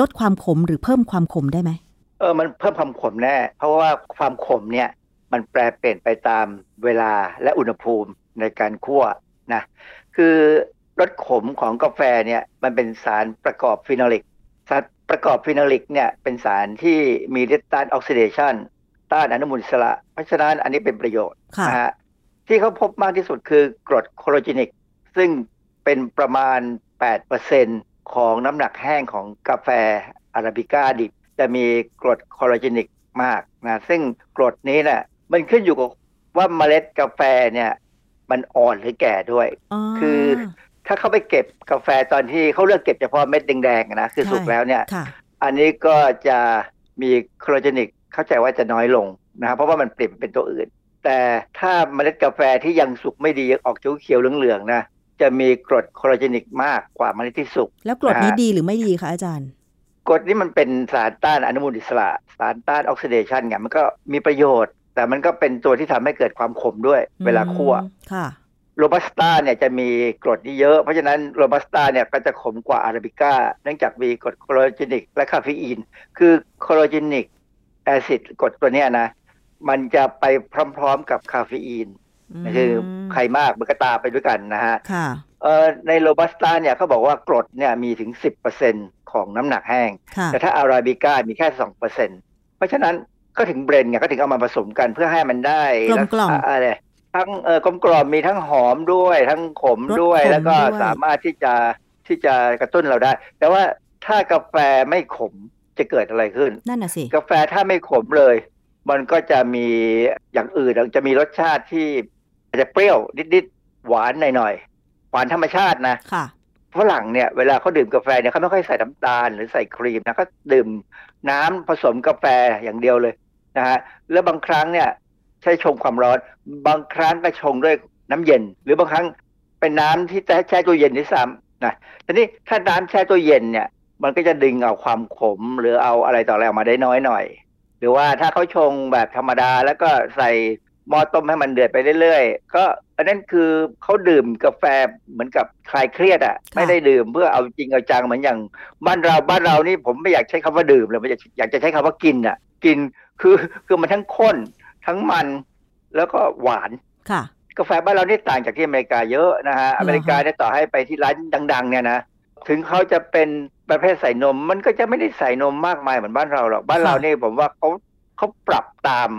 ลดความขมหรือเพิ่มความขมได้ไหมเออมันเพิ่มความขมแน่ เพราะว่าความขมเนี่ยมันแปรเปลี่ยนไปตามเวลาและอุณหภูมิในการคั่วนะคือรสขมของกาแฟเนี่ยมันเป็นสารประกอบ phenolic สารประกอบ phenolic เนี่ยเป็นสารที่มีฤทธิ์ต้านออกซิเดชันต้านอนุมูลอิสระ เพราะฉะนั้นอันนี้เป็นประโยชน์ค่ะนะฮะที่เขาพบมากที่สุดคือกรด chlorogenic ซึ่ง เป็นประมาณ 8%ของน้ำหนักแห้งของกาแฟอาราบิก้าดิบ จะมีกรด chlorogenic มากนะซึ่งกรดนี้น่ะมันขึ้นอยู่กับว่าเมล็ดกาแฟเนี่ยมันอ่อนหรือแก่ด้วย คือถ้าเขาไปเก็บกาแฟตอนที่เขาเลือกเก็บเฉพาะเม็ดแดงๆนะคือสุกแล้วเนี่ยค่ะอันนี้ก็จะมี chlorogenic เข้าใจว่าจะน้อยลงนะครับเพราะว่ามันเปลี่ยนเป็นตัวอื่น แต่ถ้าเมล็ดกาแฟที่ยังสุกไม่ดียังออกเขียวๆเหลืองๆนะ จะมีกรด chlorogenic มากกว่าเมล็ดที่สุก แล้วกรดนี้อ่าดีหรือไม่ดีคะอาจารย์ กรดนี้มันเป็นสารต้านอนุมูลอิสระ สารต้านออกซิเดชันไงมันก็มีประโยชน์ แต่มันก็เป็นตัวที่ทำให้เกิดความขมด้วยเวลาคั่วอืมค่ะโรบัสต้าเนี่ยจะมีกรดที่เยอะ เพราะฉะนั้นโรบัสต้าเนี่ยก็จะขมกว่าอาราบิก้า เนื่องจากมีกรด chlorogenic และคาเฟอีน คือ chlorogenic acid กรดตัวเนี้ยนะ มันจะไปพร้อมๆกับคาเฟอีน คือใครมากมันก็ตามไปด้วยกันนะฮะค่ะเอ่อในโรบัสต้าเนี่ยเขาบอกว่ากรดเนี่ยมีถึง 10%ของน้ำหนักแห้งค่ะแต่ถ้าอาราบิก้ามีแค่สองเปอร์เซ็นต์เพราะฉะนั้นก็ถึง blend ไงก็ถึงเอามาผสมกันเพื่อให้มันได้กลมกล่อมลักษณะอะไรทั้งเออกลมกล่อมมีทั้งหอมด้วย ทั้งขมรสด้วยขมแล้วก็ด้วยสามารถที่จะที่จะกระตุ้นเราได้ แต่ว่าถ้ากาแฟไม่ขมจะเกิดอะไรขึ้น นั่นน่ะสิ กาแฟถ้าไม่ขมเลย มันก็จะมีอย่างอื่นจะมีรสชาติที่อา จจะเปรี้ยวนิดๆหวานหน่อยๆหวานธรรมชาตินะค่ะฝรั่งเนี่ยเวลาเขาดื่มกาแฟเนี่ยเขาไม่ค่อยใส่น้ำตาลหรือใส่ครีมนะเขาดื่มน้ำผสมกาแฟอย่างเดียวเลยนะฮะแล้วบางครั้งเนี่ยใช้ชงความร้อน บางครั้งก็ชงด้วยน้ำเย็น หรือบางครั้งเป็นน้ำที่แช่ตู้เย็นด้วยซ้ำนะทีนี้ถ้าน้ำแช่ตู้เย็นเนี่ย มันก็จะดึงเอาความขม หรือเอาอะไรต่ออะไรออกมาได้น้อยหน่อย หรือว่าถ้าเขาชงแบบธรรมดาแล้วก็ใส่ หม้อต้มให้มันเดือดไปเรื่อยๆ ก็อันนั้นคือเขาดื่มกาแฟเหมือนกับคลายเครียดอะ่ะค่ะไม่ได้ดื่มเพื่อเอาจริงเอาจังเหมือนอย่างบ้านเราบ้านเรานี่ผมไม่อยากใช้คำว่าดื่มเลยผมอยากอยากจะใช้คำว่ากินอะ่ะ กินคือคือมันทั้งข้นทั้งมันแล้วก็หวานค่ะ กาแฟบ้านเรานี่ต่างจากที่อเมริกาเยอะนะฮะเหรอคะอเมริกาเนี่ยต่อให้ไปที่ร้านดัง ๆ เนี่ยนะถึงเขาจะเป็นประเภทใส่นม มันก็จะไม่ได้ใส่นมมากมายเหมือนบ้านเราหรอกบ้านเรานี่ผมว่าเขาเขาปรับตาม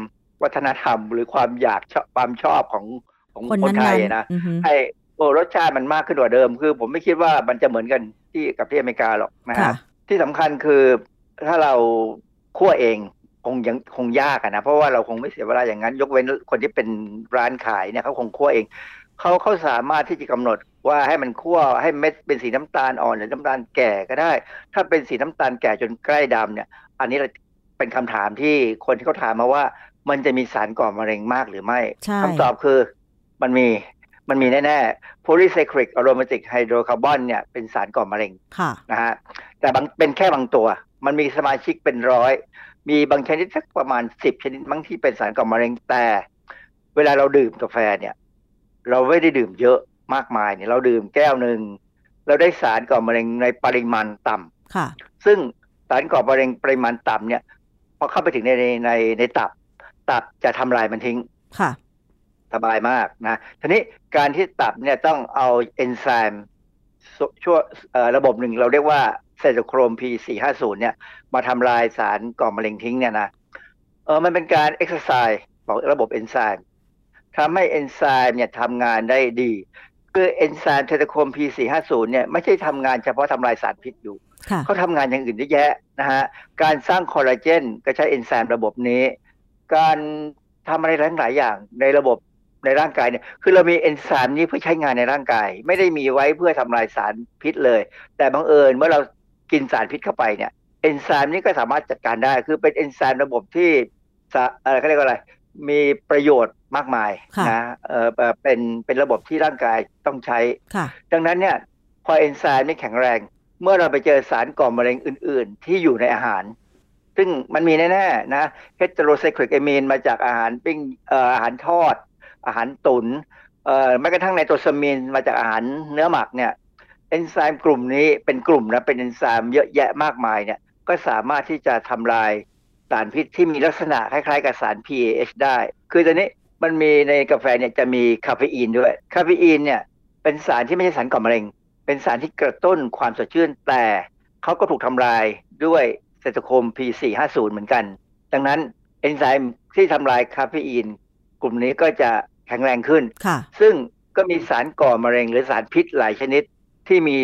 วัฒนธรรมหรือความอยากชอบความชอบของของคนคนนั้นไทยๆนะอือฮึให้โอ้รสชาติมันมากขึ้นกว่าเดิม คือผมไม่คิดว่ามันจะเหมือนกันที่กับที่อเมริกาหรอกนะค่ะฮะที่สำคัญคือถ้าเราคั่วเองคงยังคงยากอะนะ เพราะว่าเราคงไม่เสียเวลาอย่างนั้น ยกเว้นคนที่เป็นร้านขายเนี่ยเขาคงคั่วเองเขาเขาสามารถที่จะกำหนดว่าให้มันคั่วให้เม็ดเป็นสีน้ำตาลอ่อนหรือน้ำตาลแก่ก็ได้ ถ้าเป็นสีน้ำตาลแก่จนใกล้ดำเนี่ย อันนี้เป็นคำถามที่คนที่เขาถามมาว่า มันจะมีสารก่อมะเร็งมากหรือไม่ใช่คำตอบคือมันมีมันมีแน่ๆ polycyclic aromatic hydrocarbon เนี่ยเป็นสารก่อมะเร็งค่ะนะฮะแต่บางเป็นแค่บางตัว มันมีสมาชิกเป็นร้อย มีบางชนิดสักประมาณสิบชนิดมั้งที่เป็นสารก่อมะเร็งแต่ เวลาเราดื่มกาแฟเนี่ย เราไม่ได้ดื่มเยอะมากมายเนี่ย เราดื่มแก้วหนึ่งเราได้สารก่อมะเร็งในปริมาณต่ำค่ะ ซึ่งสารก่อมะเร็งปริมาณต่ำเนี่ยพอเข้าไปถึงในในในในตับ ตับจะทำลายมันทิ้ง ค่ะสบายมากนะทีนี้การที่ตับเนี่ยต้องเอาเอนไซม์ช่วยเอ่อระบบหนึ่งเราเรียกว่าไซโตโครม P450 เนี่ย มาทำลายสารก่อมะเร็งทิ้งเนี่ยนะเออมันเป็นการเอ็กซ์ไซส์ของระบบเอนไซม์ทำให้เอนไซม์เนี่ยทำงานได้ดี คือเอนไซม์ cytochrome P450 เนี่ยไม่ใช่ทำงานเฉพาะทำลายสารพิษอยู่ค่ะเขาทำงานอย่างอื่นเยอะแยะนะฮะการสร้างคอลลาเจนก็ใช้เอนไซม์ระบบนี้ การทำอะไรหลายๆอย่างในระบบในร่างกายเนี่ย คือเรามีเอนไซม์นี้เพื่อใช้งานในร่างกาย ไม่ได้มีไว้เพื่อทำลายสารพิษเลย แต่บังเอิญเมื่อเรากินสารพิษเข้าไปเนี่ยเอนไซม์นี้ก็สามารถจัดการได้ คือเป็นเอนไซม์ระบบที่สะอะไรเขาเรียกว่าอะไร มีประโยชน์มากมายค่ะนะเออเอ่อเป็นเป็นระบบที่ร่างกายต้องใช้ค่ะดังนั้นเนี่ยพอเอนไซม์ไม่แข็งแรง เมื่อเราไปเจอสารก่อมะเร็งอื่น ๆ ที่อยู่ในอาหาร ซึ่งมันมีแน่ๆนะ heterocyclic amine มาจากอาหารปิ้งอาหารทอด อาหารตุ๋นแม้กระทั่ง nitrosamine มาจากอาหารเนื้อหมักเนี่ยเอนไซม์กลุ่มนี้เป็นกลุ่มนะเป็นเอนไซม์เยอะแยะมากมายเนี่ยก็สามารถที่จะทำลายสารพิษที่มีลักษณะคล้ายๆกับสาร PAH ได้ คือตอนนี้มันมีในกาแฟเนี่ยจะมีคาเฟอีนด้วย คาเฟอีนเนี่ยเป็นสารที่ไม่ใช่สารก่อมะเร็ง เป็นสารที่กระตุ้นความสดชื่นแต่เขาก็ถูกทำลายด้วย ไซโตโครม P450 เหมือนกัน ดังนั้นเอนไซม์ที่ทำลายคาเฟอีน กลุ่มนี้ก็จะแข็งแรงขึ้นค่ะซึ่งก็มีสารก่อมะเร็งหรือสารพิษหลายชนิดที่มี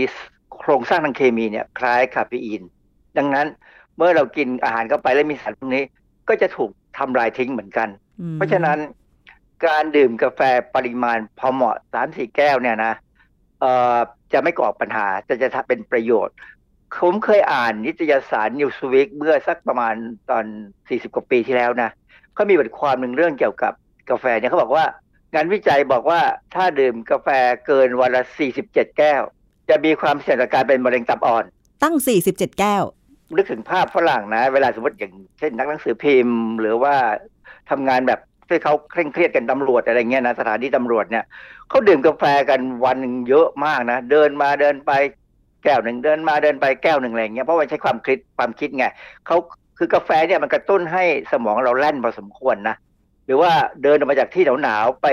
โครงสร้างทางเคมีเนี่ยคล้ายคาเฟอีน ดังนั้นเมื่อเรากินอาหารเข้าไปแล้วมีสารพวกนี้ ก็จะถูกทำลายทิ้งเหมือนกัน เพราะฉะนั้นการดื่มกาแฟปริมาณพอเหมาะสามสี่แก้วเนี่ยนะเอ่อจะไม่ก่อปัญหาจะจะเป็นประโยชน์ ผมเคยอ่านนิตยสารนิวสวิกเมื่อสักประมาณตอน 40 กว่าปีที่แล้วนะเขามีบทความหนึ่งเรื่องเกี่ยวกับกาแฟเนี่ยเขาบอกว่า งานวิจัยบอกว่าถ้าดื่มกาแฟเกินวันละ 47 แก้ว จะมีความเสี่ยงต่อการเป็นมะเร็งตับอ่อน ตั้ง 47 แก้ว นึกถึงภาพฝรั่งนะ เวลาสมมติอย่างเช่นนักหนังสือพิมพ์ หรือว่าทำงานแบบที่เขาเคร่งเครียดกันตำรวจอะไรเงี้ยนะสถานีตำรวจเนี่ยเขาดื่มกาแฟกันวันหนึ่งเยอะมากนะ เดินมาเดินไป แก้วหนึ่งเดินมาเดินไปแก้วหนึ่งอะไรเงี้ยเพราะว่าใช้ความคิดความคิดไงเขาคือกาแฟเนี่ยมันกระตุ้นให้สมองเราแล่นพอสมควรนะหรือว่าเดินออกมาจากที่หนาวๆไป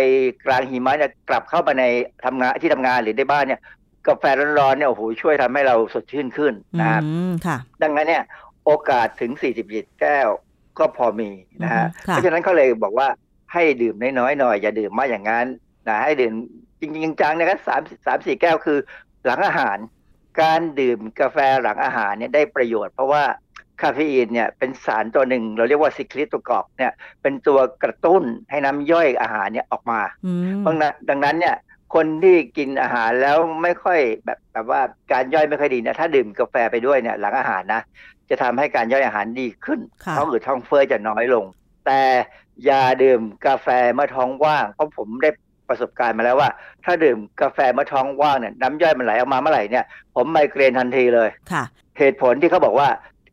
กลางหิมะเนี่ยกลับเข้ามาในทำงานที่ทำงานหรือในบ้านเนี่ยกาแฟร้อนๆเนี่ยโอ้โหช่วยทำให้เราสดชื่นขึ้นนะครับอืมค่ะดังนั้นเนี่ย โอกาสถึง 47 แก้วก็พอมีนะฮะค่ะเพราะฉะนั้นเขาเลยบอกว่าให้ดื่มน้อยๆหน่อยอย่าดื่มมากอย่างนั้นนะให้ดื่มจริงๆจังๆนะครับสามสามสี่แก้วคือหลังอาหาร การดื่มกาแฟหลังอาหารเนี่ยได้ประโยชน์เพราะว่าคาเฟอีนเนี่ยเป็นสารตัวหนึ่ง เราเรียกว่าซิคลิโตกอกเนี่ยเป็นตัวกระตุ้นให้น้ำย่อยอาหารเนี่ยออกมาอืมดังนั้นดังนั้นเนี่ยคนที่กินอาหารแล้วไม่ค่อยแบบแบบว่าการย่อยไม่ค่อยดีนะถ้าดื่มกาแฟไปด้วยเนี่ยหลังอาหารนะจะทำให้การย่อยอาหารดีขึ้นค่ะท้องอืดท้องเฟ้อจะน้อยลง แต่อย่าดื่มกาแฟเมื่อท้องว่าง เพราะผมได้ ประสบการณ์มาแล้วว่า ถ้าดื่มกาแฟเมื่อท้องว่างเนี่ยน้ำย่อยมันไหลออกมาเมื่อไหร่เนี่ยผมไมเกรนทันทีเลยค่ะเหตุผลที่เขาบอกว่า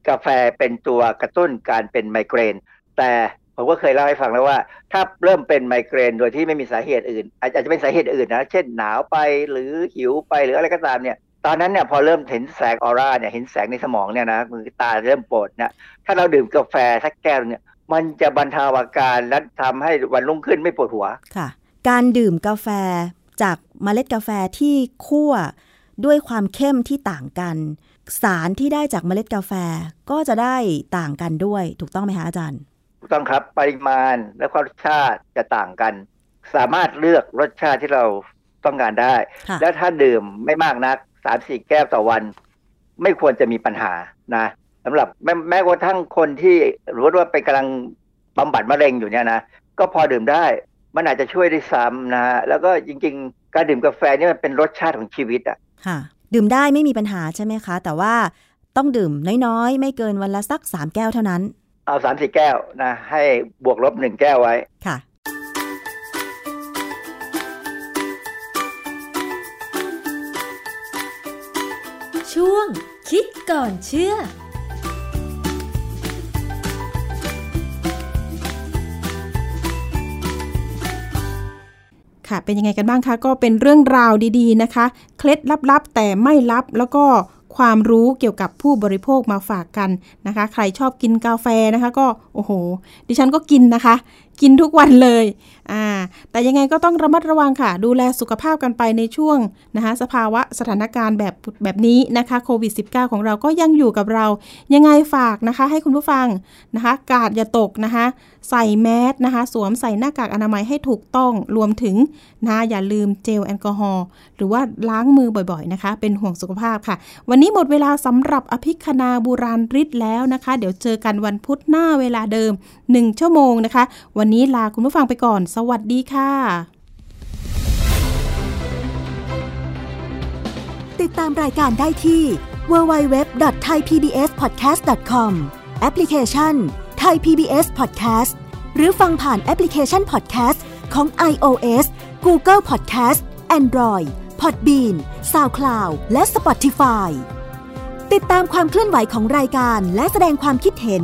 กาแฟเป็นตัวกระตุ้นการเป็นไมเกรน แต่ผมก็เคยเล่าให้ฟังแล้วว่า ถ้าเริ่มเป็นไมเกรนโดยที่ไม่มีสาเหตุอื่น อาจจะเป็นสาเหตุอื่นนะเช่นหนาวไปหรือหิวไปหรืออะไรก็ตามเนี่ยตอนนั้นเนี่ยพอเริ่มเห็นแสงออร่าเนี่ยเห็นแสงในสมองเนี่ยนะมือตาเริ่มโปรดเนี่ยถ้าเราดื่มกาแฟสักแก้วเนี่ยมันจะบรรเทาอาการและทำให้วันรุ่งขึ้นไม่ปวดหัวค่ะ การดื่มกาแฟจากเมล็ดกาแฟที่คั่วด้วยความเข้มที่ต่างกัน สารที่ได้จากเมล็ดกาแฟก็จะได้ต่างกันด้วย ถูกต้องไหมคะอาจารย์ถูกต้องครับปริมาณและความรสชาติจะต่างกัน สามารถเลือกรสชาติที่เราต้องการได้ค่ะแล้วถ้าดื่มไม่มากนักสามสี่แก้วต่อวัน ไม่ควรจะมีปัญหานะสำหรับแม้แม้กระทั่งคนที่รู้ว่าเป็นกำลังบำบัดมะเร็งอยู่เนี่ยนะก็พอดื่มได้ มันอาจจะช่วยได้ซ้ำนะฮะแล้วก็จริง ๆ การดื่มกาแฟเนี่ยมันเป็นรสชาติของชีวิตอะค่ะ ดื่มได้ไม่มีปัญหาใช่ไหมคะ แต่ว่าต้องดื่มน้อยๆ ไม่เกินวันละสักสามแก้วเท่านั้น เอาสามสี่แก้วนะให้บวกลบหนึ่งแก้วไว้ค่ะ ช่วงคิดก่อนเชื่อ ค่ะ เป็นยังไงกันบ้างคะ ก็เป็นเรื่องราวดีๆนะคะ เคล็ดลับๆ แต่ไม่ลับ แล้วก็ความรู้เกี่ยวกับผู้บริโภคมาฝากกันนะคะ ใครชอบกินกาแฟนะคะ ก็โอ้โห ดิฉันก็กินนะคะ กินทุกวันเลยอ่าแต่ยังไงก็ต้องระมัดระวังค่ะ ดูแลสุขภาพกันไปในช่วงนะคะสภาวะสถานการณ์แบบแบบนี้นะคะโควิด -19 ของเราก็ยังอยู่กับเรา ยังไงฝากนะคะ ให้คุณผู้ฟังนะคะ กาดอย่าตกนะคะ ใส่แมสนะคะ สวมใส่หน้ากากอนามัยให้ถูกต้องรวมถึงนะอย่าลืมเจลแอลกอฮอล์หรือว่าล้างมือบ่อยๆนะคะ เป็นห่วงสุขภาพค่ะ วันนี้หมดเวลาสำหรับอภิคณาบูราณริศแล้วนะคะ เดี๋ยวเจอกันวันพุธหน้าเวลาเดิม 1 ชั่วโมงนะคะ วันวันนี้ลาคุณผู้ฟังไปก่อน สวัสดีค่ะ ติดตามรายการได้ที่ www.thaipbspodcast.com แอปพลิเคชัน Thai PBS Podcast หรือฟังผ่านแอปพลิเคชัน Podcast ของ iOS Google Podcast Android Podbean SoundCloud และ Spotify ติดตามความเคลื่อนไหวของรายการและแสดงความคิดเห็น